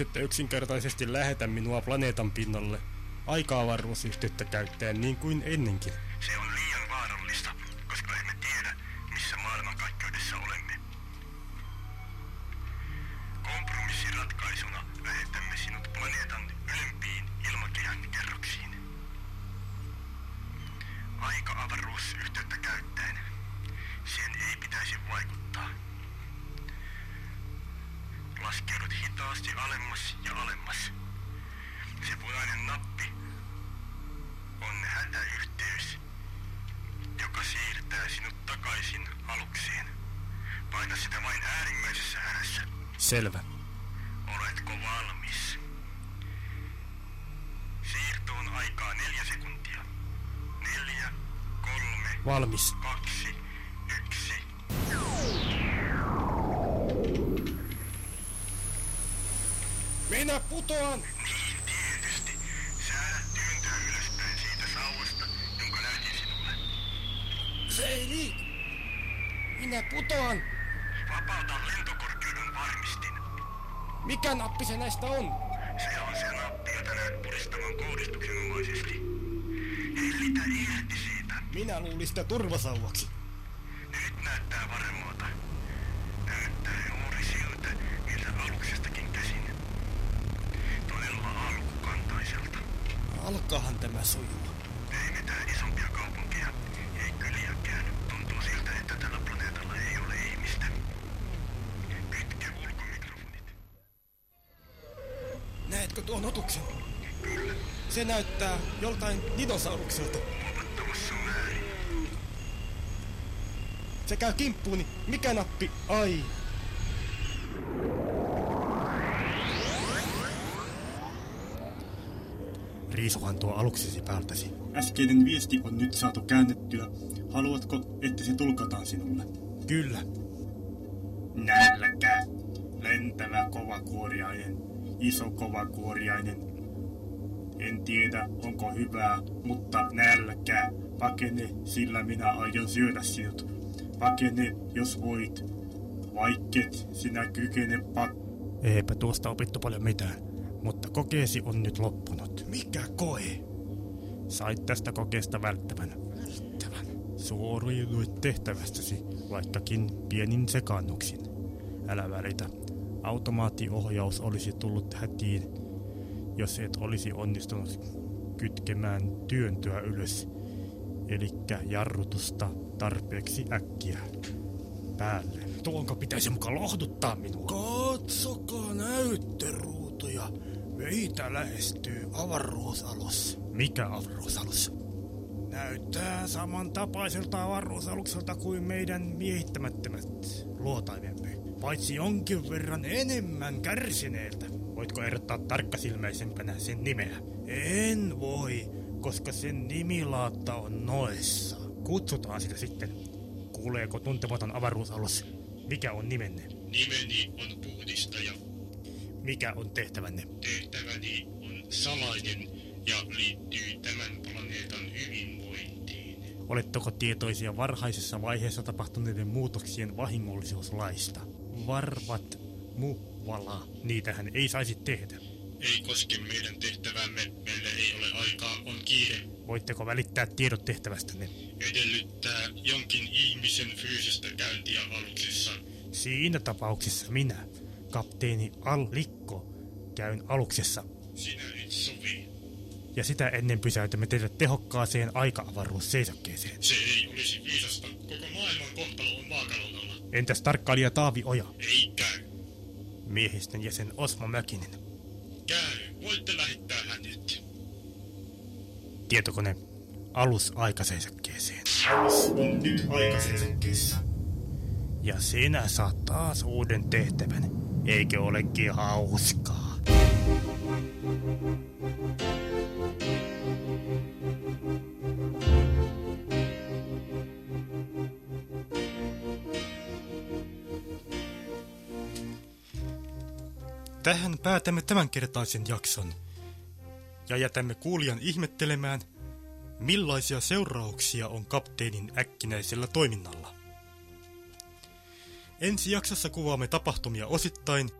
Ette yksinkertaisesti lähetä minua planeetan pinnalle aika-avaruusyhteyttä käyttäen niin kuin ennenkin? Minä putoan! Niin, tietysti. Säädä työntöä ylöspäin siitä sauvasta, jonka näytin sinulle. Se ei liiku. Minä putoan. Vapauta lentokorkeuden varmistin. Mikä nappi se näistä on? Se on se nappi, jota näet puristavan kohdistuksenomaisesti. Hellitä irti siitä. Minä luulin sitä turvasauvaksi. Nyt näyttää varmalta. Näyttää juuri siltä, miltä aluksestakin käsin. Todella alkukantaiselta. Alkaahan tämä sujua. Ei mitään isompia kaupunkeja, ei kyliäkään. Tuntuu siltä, että tällä planeetalla ei ole ihmistä. Kytke ulkomikrofonit. Näetkö tuon otuksen? Kyllä. Se näyttää dinosaurukselta. Se käy kimppuuni. Mikä nappi? Ai. Riisuhan tuo aluksesi päältäsi. Äskeinen viesti on nyt saatu käännettyä. Haluatko, että se tulkataan sinulle? Kyllä. Nälkä. Lentävä kovakuoriainen. Iso kovakuoriainen. En tiedä, onko hyvää, mutta nälkä. Pakene, sillä minä aion syödä sinut. Pakene, jos voit. Vaikket sinä kykene pak... Eipä tuosta opittu paljon mitään, mutta kokeesi on nyt loppunut. Mikä koe? Sait tästä kokeesta välttävän. Välttävän? Suoriuduit tehtävästäsi, vaikkakin pienin sekannuksin. Älä välitä. Automaattiohjaus olisi tullut hätiin, jos et olisi onnistunut kytkemään työntöä ylös, elikkä jarrutusta tarpeeksi äkkiä. Päälle. Tuonko pitäisi muka lohduttaa minua? Katsokaa näyttöruutuja. Meitä lähestyy avaruusalus. Mikä avaruusalus? Näyttää samantapaiselta avaruusalukselta kuin meidän miehittämättömät luotaimemme. Paitsi jonkin verran enemmän kärsineeltä. Voitko erottaa tarkkasilmäisempänä sen nimeä? En voi, koska sen nimilaatta on noessa. Kutsutaan sitä sitten. Kuuleeko tuntematon avaruusalus? Mikä on nimenne? Nimeni on puhdistaja. Mikä on tehtävänne? Tehtäväni on salainen ja liittyy tämän planeetan hyvinvointiin. Oletteko tietoisia varhaisessa vaiheessa tapahtuneiden muutoksien vahingollisuuslaista? Varvat Muualla. Niitähän ei saisi tehdä. Ei koske meidän tehtävämme. Meille ei ole aikaa, on kiire. Voitteko välittää tiedot tehtävästänne? Edellyttää jonkin ihmisen fyysistä käyntiä aluksessa. Siinä tapauksessa minä, kapteeni Allikko, käyn aluksessa. Sinä et sovi. Ja sitä ennen pysäytämme teidät tehokkaaseen aika-avaruusseisokkeeseen. Se ei olisi viisasta. Koko maailman kohtalo on vaakalaudalla. Entäs tarkkailija Taavi Oja? Ei käy. Miehistön jäsen Osmo Mäkinen. Voitte lähettää hänet. Tietokone alus aikaseisokkeeseen. Alus on nyt aikaseisekkeessa. Ja sinä saat taas uuden tehtävän. Eikö olekin hauskaa? Tähän päätämme tämänkertaisen jakson. Ja jätämme kuulijan ihmettelemään, millaisia seurauksia on kapteenin äkkinäisellä toiminnalla. Ensi jaksossa kuvaamme tapahtumia osittain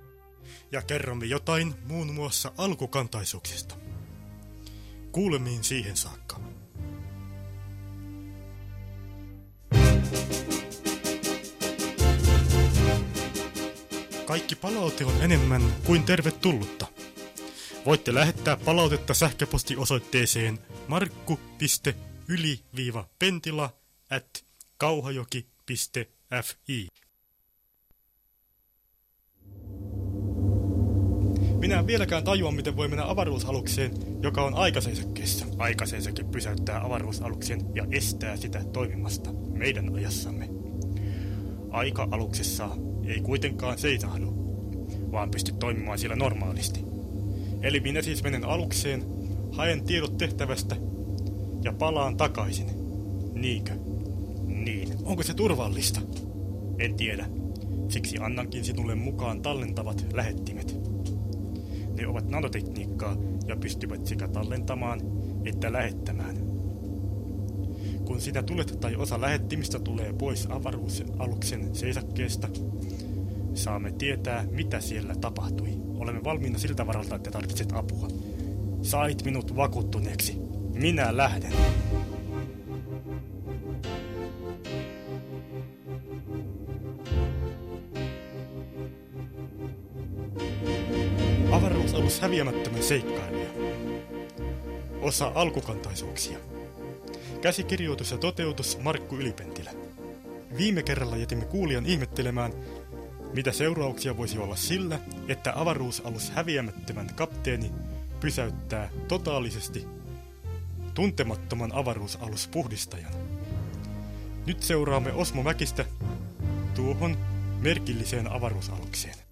ja kerromme jotain muun muassa alkukantaisuuksista. Kuulemiin siihen saakka. Kaikki palaute on enemmän kuin tervetullutta. Voitte lähettää palautetta sähköpostiosoitteeseen markku.yli-pentila at kauhajoki.fi. Minä en vieläkään tajua, miten voi mennä avaruusalukseen, joka on aikaseisäkkeessä. Aikaseisake pysäyttää avaruusaluksen ja estää sitä toimimasta meidän ajassamme. Aika-aluksessa ei kuitenkaan seisahdu, vaan pysty toimimaan siellä normaalisti. Eli minä siis menen alukseen, haen tiedot tehtävästä ja palaan takaisin. Niinkö? Niin. Onko se turvallista? En tiedä. Siksi annankin sinulle mukaan tallentavat lähettimet. Ne ovat nanotekniikkaa ja pystyvät sekä tallentamaan että lähettämään. Kun sinä tulet tai osa lähettimistä tulee pois avaruusaluksen seisakkeesta, saamme tietää, mitä siellä tapahtui. Olemme valmiina siltä varalta, että tarvitset apua. Sait minut vakuuttuneeksi. Minä lähden. Avaruusalus häviämättömän seikkailija. Osa alkukantaisuuksia. Käsikirjoitus ja toteutus Markku Ylipentilä. Viime kerralla jätimme kuulijan ihmettelemään, mitä seurauksia voisi olla sillä, että avaruusalus häviämättömän kapteeni pysäyttää totaalisesti tuntemattoman avaruusaluspuhdistajan. Nyt seuraamme Osmo Mäkistä tuohon merkilliseen avaruusalukseen.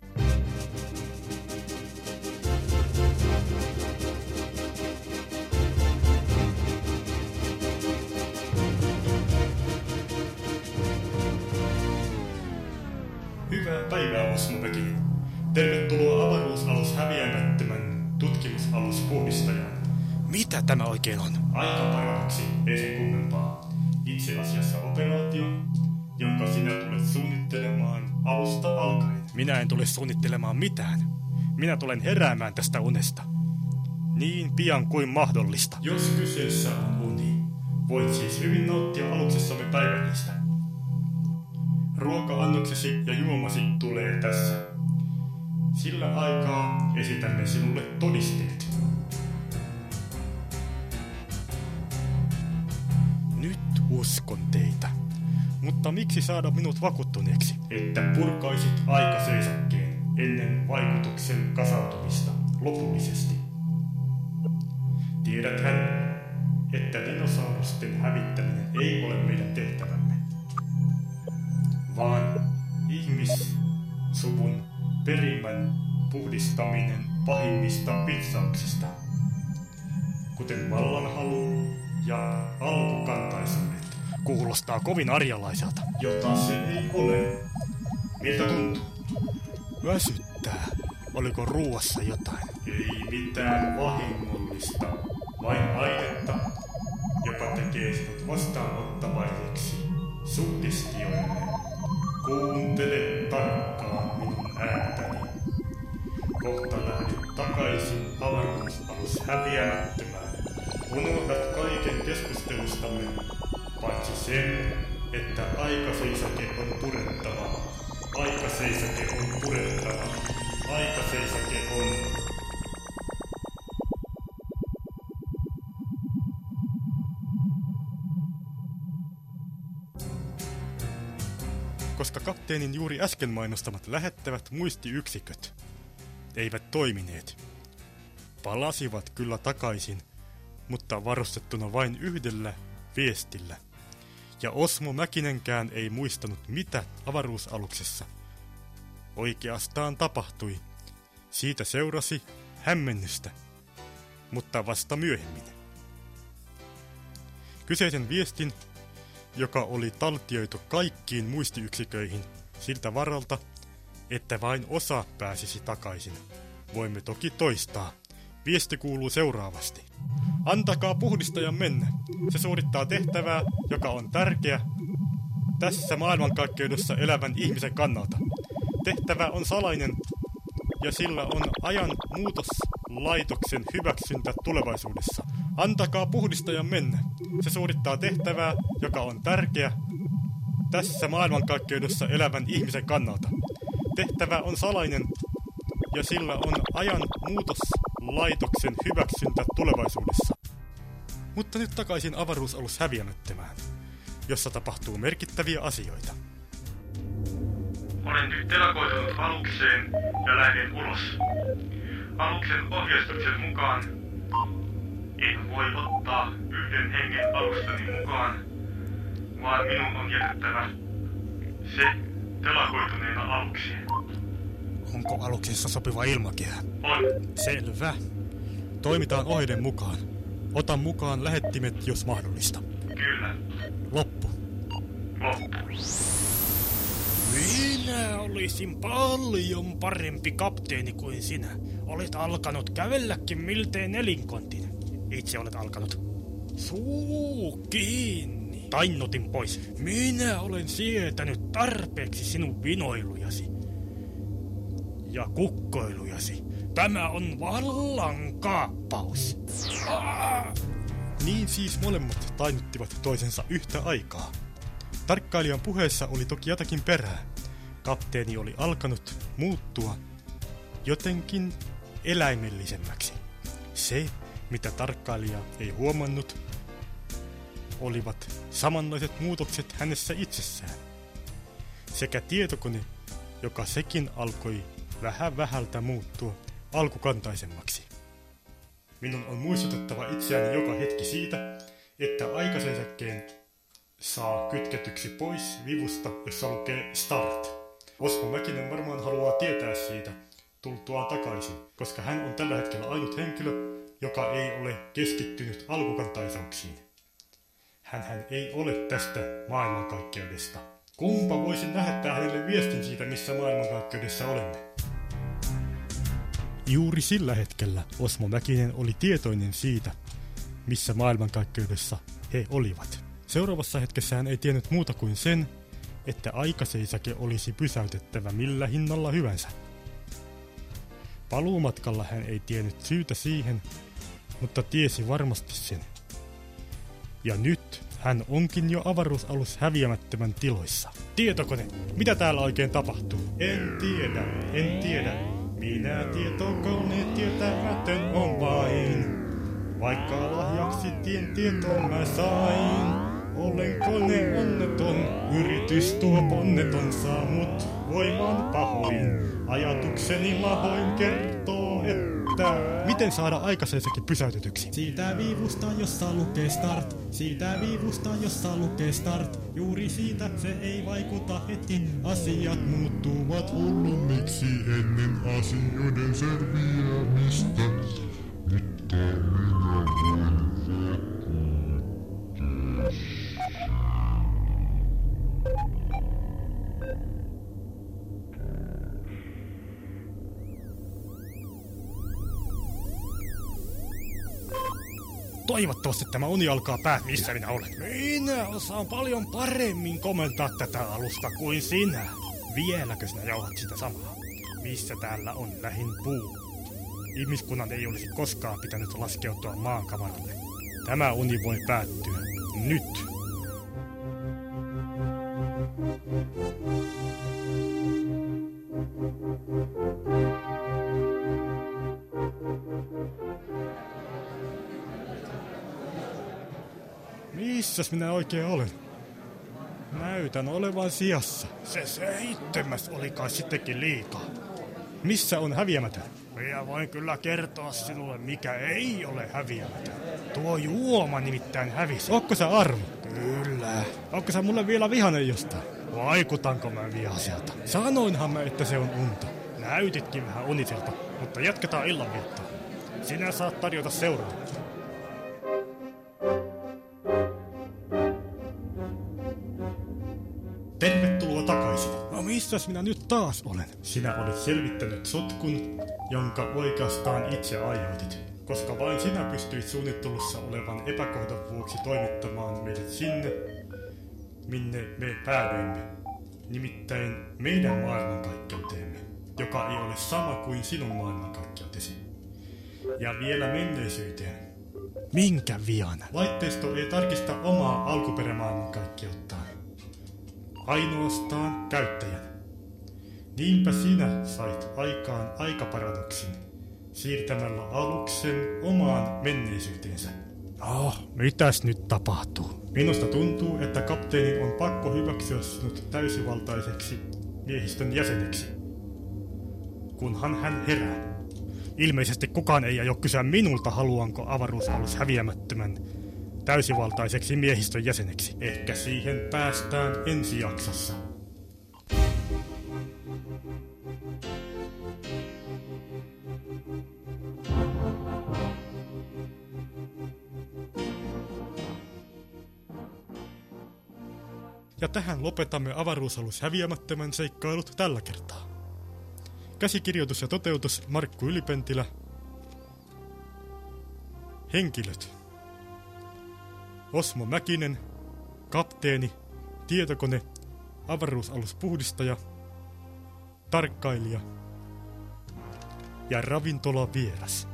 Oikein on? Aika paradoksi, ei sen kummempaa. Itse asiassa operaatio, jonka sinä tulet suunnittelemaan alusta alkaen. Minä en tule suunnittelemaan mitään. Minä tulen heräämään tästä unesta. Niin pian kuin mahdollista. Jos kyseessä on uni, voit siis hyvin nauttia aluksessamme päivänistä. Ruoka-annoksesi ja juomasi tulee tässä. Sillä aikaa esitämme sinulle todisteet. Uskon teitä. Mutta miksi saada minut vakuuttuneeksi? Että purkaisit aikaseisakkeen ennen vaikutuksen kasautumista lopullisesti. Tiedäthän, että dinosaurusten hävittäminen ei ole meidän tehtävämme, vaan ihmissuvun perimän puhdistaminen pahimmista vitsauksista, kuten vallanhalu ja alkukantaisuudet. Kuulostaa kovin arjalaiselta. Jota se ei ole. Miltä tuntuu? Väsyttää. Oliko ruuassa jotain? Ei mitään vahingollista, vain ainetta, joka tekee sinut vastaanottavaiseksi suhtistioille. Kuuntele tarkkaan minun ääntäni. Kohta lähdet takaisin avaruusalus häviämättömään. Unohdat kaiken keskustelustamme, paitsi sen, että aikaseisake on purettava. Aikaseisake on purettava. Aikaseisake on koska kapteenin juuri äsken mainostamat lähettävät muistiyksiköt eivät toimineet. Palasivat kyllä takaisin, mutta varustettuna vain yhdellä viestillä. Ja Osmo Mäkinenkään ei muistanut, mitä avaruusaluksessa oikeastaan tapahtui. Siitä seurasi hämmennystä, mutta vasta myöhemmin. Kyseisen viestin joka oli taltioitu kaikkiin muistiyksiköihin siltä varalta, että vain osa pääsisi takaisin. Voimme toki toistaa. Viesti kuuluu seuraavasti. Antakaa puhdistajan mennä. Se suorittaa tehtävää, joka on tärkeä tässä maailmankaikkeudessa elävän ihmisen kannalta. Tehtävä on salainen ja sillä on ajan muutoslaitoksen hyväksyntä tulevaisuudessa. Antakaa puhdistajan mennä. Se suorittaa tehtävää, joka on tärkeä tässä maailmankaikkeudessa elävän ihmisen kannalta. Tehtävä on salainen ja sillä on ajan muutoslaitoksen hyväksyntä tulevaisuudessa. Mutta nyt takaisin avaruusalus häviämättömään, jossa tapahtuu merkittäviä asioita. Olen nyt telakoitunut alukseen ja lähden ulos. Aluksen ohjeistuksen mukaan en voi ottaa yhden hengen alustani mukaan, vaan minun on jätettävä se telakoituneena alukseen. Onko aluksessa sopiva ilmakehä? On. Selvä. Toimitaan ohjeiden mukaan. Ota mukaan lähettimet, jos mahdollista. Kyllä. Loppu. Loppu. Minä olisin paljon parempi kapteeni kuin sinä. Olet alkanut kävelläkin miltei nelinkontin. Itse olet alkanut. Suu kiinni. Tainnutin pois. Minä olen sietänyt tarpeeksi sinun vinoilujasi. Ja kukkoilujasi. Tämä on vallankaappaus. Niin siis molemmat tainuttivat toisensa yhtä aikaa. Tarkkailijan puheessa oli toki jotakin perää. Kapteeni oli alkanut muuttua jotenkin eläimellisemmäksi. Se, mitä tarkkailija ei huomannut, olivat samanlaiset muutokset hänessä itsessään. Sekä tietokone, joka sekin alkoi vähän vähältä muuttua alkukantaisemmaksi. Minun on muistutettava itseäni joka hetki siitä, että aikaseisakkeen saa kytketyksi pois vivusta, jossa lukee Start. Osmo Mäkinen varmaan haluaa tietää siitä tultuaan takaisin, koska hän on tällä hetkellä ainut henkilö, joka ei ole keskittynyt alkukantaisuuksiin. Hänhän ei ole tästä maailmankaikkeudesta. Kumpa voisin lähettää hänelle viestin siitä, missä maailmankaikkeudessa olemme? Juuri sillä hetkellä Osmo Mäkinen oli tietoinen siitä, missä maailmankaikkeudessa he olivat. Seuraavassa hetkessä hän ei tiennyt muuta kuin sen, että aikaseisake olisi pysäytettävä millä hinnalla hyvänsä. Paluumatkalla hän ei tiennyt syytä siihen, mutta tiesi varmasti sen. Ja nyt hän onkin jo avaruusalus häviämättömän tiloissa. Tietokone, mitä täällä oikein tapahtuu? En tiedä, en tiedä. Minä tietokone tietämätön on vain. Vaikka lahjaksi tien tietoon mä sain. Olen kone onneton, yritys tuo ponneton saa mut voimaan pahoin. Ajatukseni lahoin kertoo, että... Miten saada aikaisensakin pysäytetyksi? Siitä viivusta, jossa lukee start. Siitä viivusta, jossa lukee start. Juuri siitä se ei vaikuta heti. Asiat muuttuvat Hullummiksi ennen asioiden selviämistä. Mutta minä voin Toivottavasti tämä uni alkaa päättyä. Missä minä olen? Minä osaan paljon paremmin komentaa tätä alusta kuin sinä. Vieläkö sinä jauhat sitä samaa? missä täällä on lähin puu. Ihmiskunnan ei olisi koskaan pitänyt laskeutua maankavaralle. Tämä uni voi päättyä nyt. Missäs minä oikein olen? Näytän olevan sijassa. Se seitsemäs oli kai sittenkin liikaa. Missä on häviämätön? Minä voin kyllä kertoa sinulle, mikä ei ole häviämätön. Tuo juoma nimittäin hävisi. Onko se arvo? Kyllä. Onko se mulle vielä vihanen jostain? Vaikutanko mä vihaselta? Sanoinhan mä, että se on unta. Näytitkin vähän unisilta, mutta jatketaan illanviettoa. Sinä saat tarjota seuraavaa. Tervetuloa takaisin. No missäs minä nyt taas olen? Sinä olet selvittänyt sotkun, jonka oikeastaan itse aiheutit. Koska vain sinä pystyit suunnittelussa olevan epäkohdan vuoksi toimittamaan meidät sinne, minne me päädyimme. Nimittäin meidän maailmankaikkeuteemme, joka ei ole sama kuin sinun maailmankaikkeutesi. Ja vielä menneisyyteen. Minkä vian? Laitteisto ei tarkista omaa alkuperämaailmankaikkeuttaan. Ainoastaan käyttäjän. Niinpä sinä sait aikaan aikaparadoksin siirtämällä aluksen omaan menneisyyteensä. Oh, mitäs nyt tapahtuu? Minusta tuntuu, että kapteeni on pakko hyväksyä sinut täysivaltaiseksi miehistön jäseneksi, kunhan hän herää. Ilmeisesti kukaan ei aio kysyä minulta, haluanko avaruusalus häviämättömän täysivaltaiseksi miehistön jäseneksi. Ehkä siihen päästään ensi jaksossa. Ja tähän lopetamme avaruusalus häviämättömän seikkailut tällä kertaa. Käsikirjoitus ja toteutus Markku Ylipentilä. Henkilöt. Osmo Mäkinen, kapteeni, tietokone, avaruusaluspuhdistaja, tarkkailija ja ravintolavieras.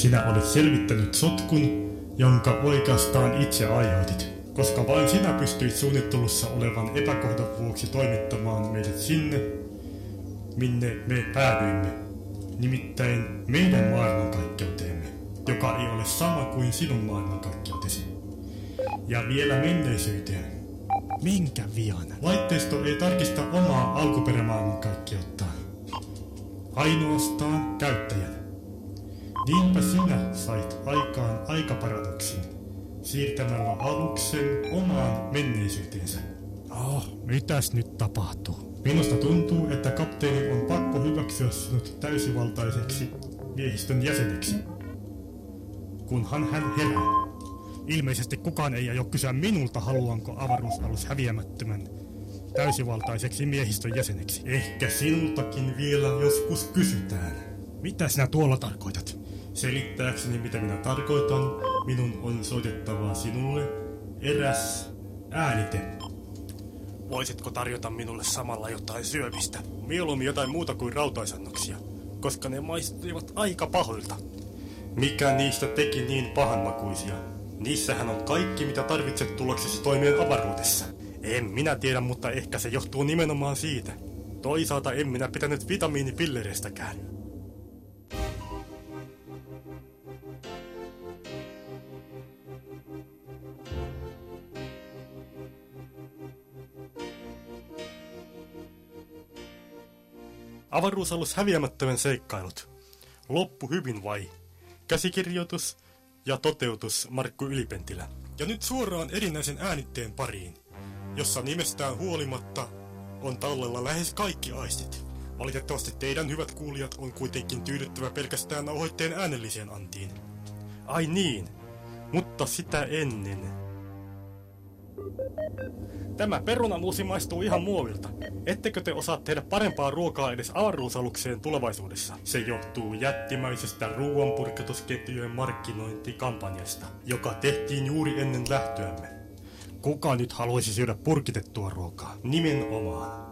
Sinä olet selvittänyt sotkun, jonka oikeastaan itse aiheutit. Koska vain sinä pystyit suunnittelussa olevan epäkohdan vuoksi toimittamaan meidät sinne, minne me päädyimme. Nimittäin meidän maailmankaikkeuteemme, joka ei ole sama kuin sinun maailmankaikkeutesi. Ja vielä menneisyyteen. Minkä vian? Laitteisto ei tarkista omaa alkuperämaailmankaikkeuttaan. Ainoastaan käyttäjän. Niinpä sinä sait aikaan aikaparadoksin siirtämällä aluksen omaan menneisyyteensä. Oh, mitäs nyt tapahtuu? Minusta tuntuu, että kapteeni on pakko hyväksyä sinut täysivaltaiseksi miehistön jäseneksi, kunhan hän herää. Ilmeisesti kukaan ei aio kysyä minulta, haluanko avaruusalus häviämättömän täysivaltaiseksi miehistön jäseneksi. Ehkä sinultakin vielä joskus kysytään. Mitä sinä tuolla tarkoitat? Selittääkseni mitä minä tarkoitan, minun on soitettava sinulle eräs Äänite. Voisitko tarjota minulle samalla jotain syömistä? Mieluummin jotain muuta kuin rautaisannoksia, koska ne maistuivat aika pahoilta. Mikä niistä teki niin pahanmakuisia? Niissähän on kaikki, mitä tarvitset tuloksesi toimeen avaruudessa. En minä tiedä, mutta ehkä se johtuu nimenomaan siitä. Toisaalta en minä pitänyt vitamiinipillereistäkään. Avaruusalus häviämättömän seikkailut. Loppu hyvin vai? Käsikirjoitus ja toteutus Markku Ylipentilä. Ja nyt suoraan erinäisen äänitteen pariin, jossa nimestään huolimatta on tallella lähes kaikki aistit. Valitettavasti teidän hyvät kuulijat on kuitenkin tyydyttävä pelkästään nauhoitteen äänelliseen antiin. Ai niin, mutta sitä ennen. Tämä perunamuusi maistuu ihan muovilta. Ettekö te osaa tehdä parempaa ruokaa edes avaruusalukseen tulevaisuudessa? Se johtuu jättimäisestä ruoanpurkatusketjujen markkinointikampanjasta, joka tehtiin juuri ennen lähtöämme. Kuka nyt haluaisi syödä purkitettua ruokaa? Nimenomaan.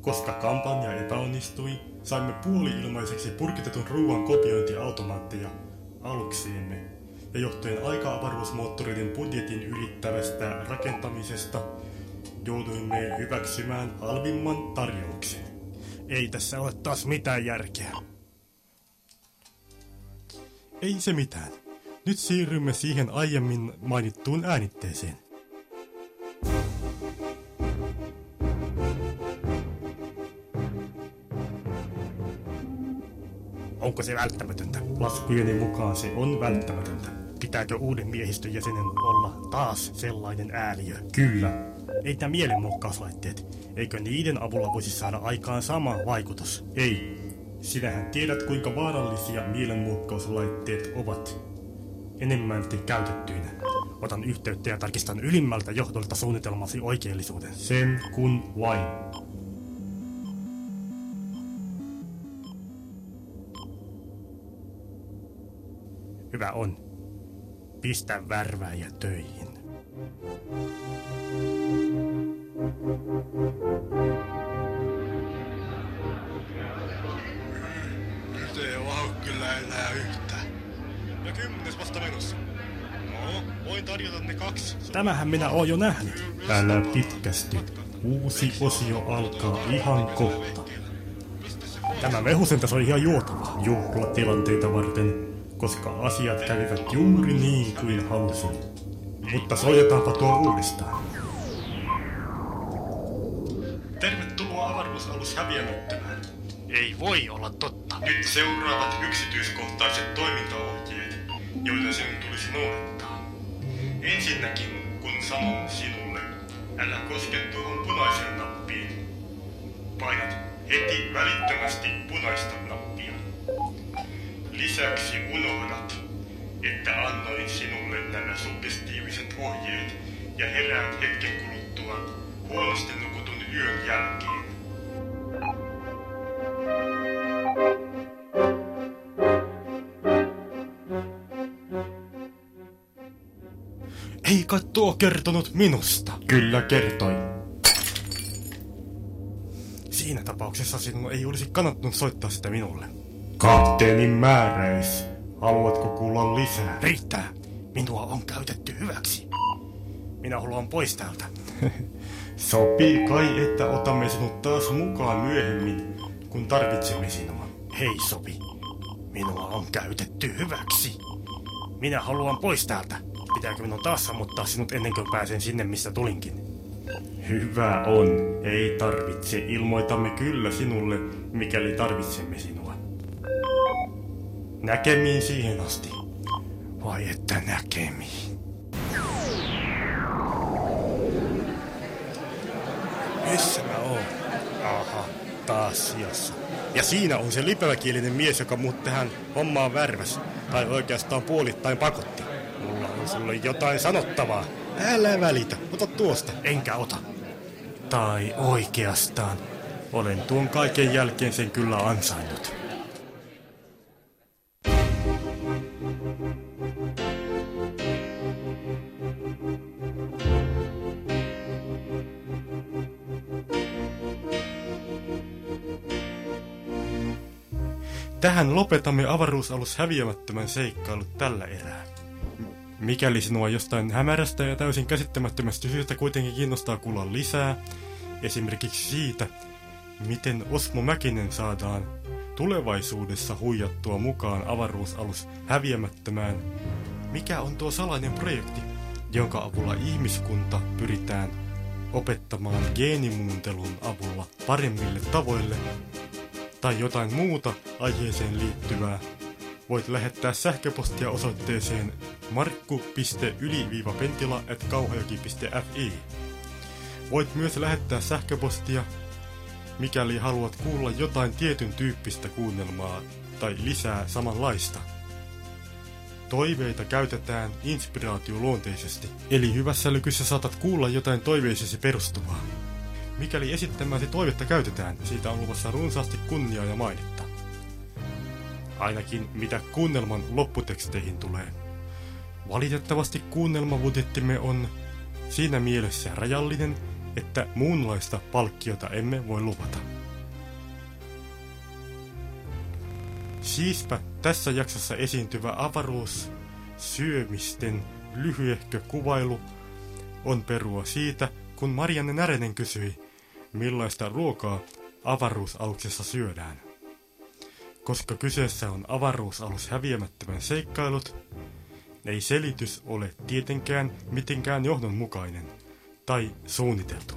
Koska kampanja epäonnistui, saimme puoli-ilmaiseksi purkitetun ruoan kopiointiautomaatteja alukseemme ja johtuen aika-avaruusmoottoreiden budjetin ylittävästä rakentamisesta jouduimme hyväksymään halvimman tarjouksen. Ei tässä ole taas mitään järkeä. Ei se mitään. Nyt siirrymme siihen aiemmin mainittuun äänitteeseen. Onko se välttämätöntä? Laskujeni mukaan se on välttämätöntä. Pitääkö uuden miehistön jäsenen olla taas sellainen ääliö? Kyllä. Ei tämä mielenmuokkauslaitteet. Eikö niiden avulla voisi saada aikaan sama vaikutus? Ei. Sinähän tiedät, kuinka vaarallisia mielenmuokkauslaitteet ovat. Enemmälti käytettyinä. Otan yhteyttä ja tarkistan ylimmältä johdolta suunnitelmasi oikeellisuuden. Sen kun vain. Hyvä on. Pistä värväjä töihin. Nyt ei ole kyllä enää yhtään. Ja kymmenes vasta menossa. No, voin tarjota ne kaksi. Tämähän minä oon jo nähnyt. Älä pitkästi. Uusi osio alkaa ihan kohta. Tämä mehusentas on ihan juotava juhlatilanteita varten koska asiat kävivät juuri niin kuin halusin. Mutta soitetaanpa tuo uudestaan. Tervetuloa avaruusalus häviämättömään. Ei voi olla totta. Nyt seuraavat yksityiskohtaiset toimintaohjeet, joita sinun tulisi noudattaa. Ensinnäkin, kun sanon sinulle, älä koske tuohon punaiseen nappiin. Painat heti välittömästi punaista nappia. Lisäksi unohdat, että annoin sinulle nämä suggestiiviset ohjeet ja heräät hetken kuluttua huonosti nukutun yön jälkeen. Ei kai tuo kertonut minusta. Kyllä kertoi. Siinä tapauksessa sinun ei olisi kannattanut soittaa sitä minulle. Kapteenin määräys. Haluatko kuulla lisää? Riittää. Minua on käytetty hyväksi. Minä haluan pois täältä. Sopii kai, että otamme sinut taas mukaan myöhemmin, kun tarvitsemme sinua. Hei sopi. Minua on käytetty hyväksi. Minä haluan pois täältä. Pitääkö minun taas sammuttaa sinut ennen kuin pääsen sinne, mistä tulinkin? Hyvä on. Ei tarvitse. Ilmoitamme kyllä sinulle, mikäli tarvitsemme sinua. Näkemiin siihen asti. Vai että näkemiin. Missä mä oon? Aha, taas sijassa. Ja siinä on se lipeväkielinen mies, joka muut tähän hommaan värväs. Tai oikeastaan puolittain pakotti. Mulla on sulle jotain sanottavaa. Älä välitä, ota tuosta. Enkä ota. Tai oikeastaan. Olen tuon kaiken jälkeen sen kyllä ansainnut. Tähän lopetamme avaruusalus häviämättömän seikkailut tällä erää. Mikäli sinua jostain hämärästä ja täysin käsittämättömästä syystä kuitenkin kiinnostaa kuulla lisää, esimerkiksi siitä, miten Osmo Mäkinen saadaan tulevaisuudessa huijattua mukaan avaruusalus häviämättömään, mikä on tuo salainen projekti, jonka avulla ihmiskunta pyritään opettamaan geenimuuntelun avulla paremmille tavoille, tai jotain muuta aiheeseen liittyvää, voit lähettää sähköpostia osoitteeseen markku.yli-pentila.kauhajaki.fi. Voit myös lähettää sähköpostia, mikäli haluat kuulla jotain tietyn tyyppistä kuunnelmaa tai lisää samanlaista. Toiveita käytetään inspiraatioluonteisesti, eli hyvässä lykyssä saatat kuulla jotain toiveisesi perustuvaa. Mikäli esittämäsi toivetta käytetään, siitä on luvassa runsaasti kunniaa ja mainetta. Ainakin mitä kuunnelman lopputeksteihin tulee. Valitettavasti kuunnelmabudjettimme on siinä mielessä rajallinen, että muunlaista palkkiota emme voi luvata. Siispä tässä jaksossa esiintyvä avaruus syömisten lyhyehkö kuvailu on perua siitä, kun Marianne Närenen kysyi, millaista ruokaa avaruusaluksessa syödään. Koska kyseessä on avaruusalus häviämättömän seikkailut, ei selitys ole tietenkään mitenkään johdonmukainen tai suunniteltu.